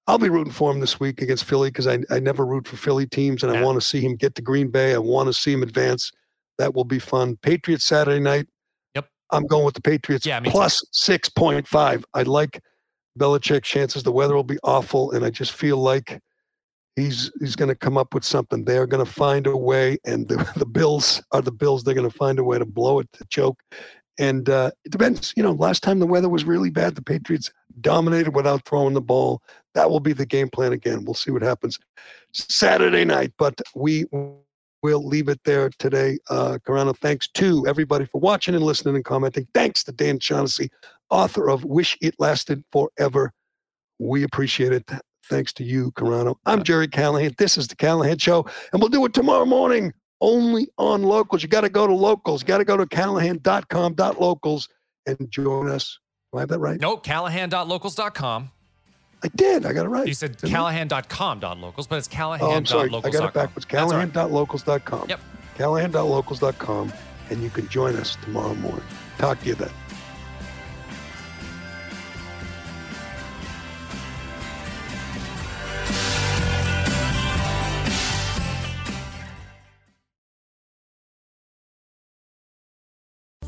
I'll be rooting for him this week against Philly because I, I never root for Philly teams, and I want to see him get to Green Bay. I want to see him advance. That will be fun. Patriots Saturday night. I'm going with the Patriots. Yeah, plus six point five. I like Belichick's chances. The weather will be awful, and I just feel like he's he's going to come up with something. They are going to find a way, and the, [laughs] the Bills are the Bills. They're going to find a way to blow it to choke. And uh, it depends. You know, last time the weather was really bad, the Patriots dominated without throwing the ball. That will be the game plan again. We'll see what happens Saturday night, but we will leave it there today. Uh, Carano, thanks to everybody for watching and listening and commenting. Thanks to Dan Shaughnessy, author of Wish It Lasted Forever. We appreciate it. Thanks to you, Carano. I'm Gerry Callahan. This is the Callahan Show, and we'll do it tomorrow morning only on locals. You got to go to locals. You got to go to callahan.com.locals and join us. Do I have that right? No, Callahan.locals.com. I did. I got it right. You said didn't I? Callahan.com.locals, but it's Oh, I'm sorry. I got it backwards. That's all right. Callahan.locals.com. Yep. Callahan.locals.com. And you can join us tomorrow morning. Talk to you then.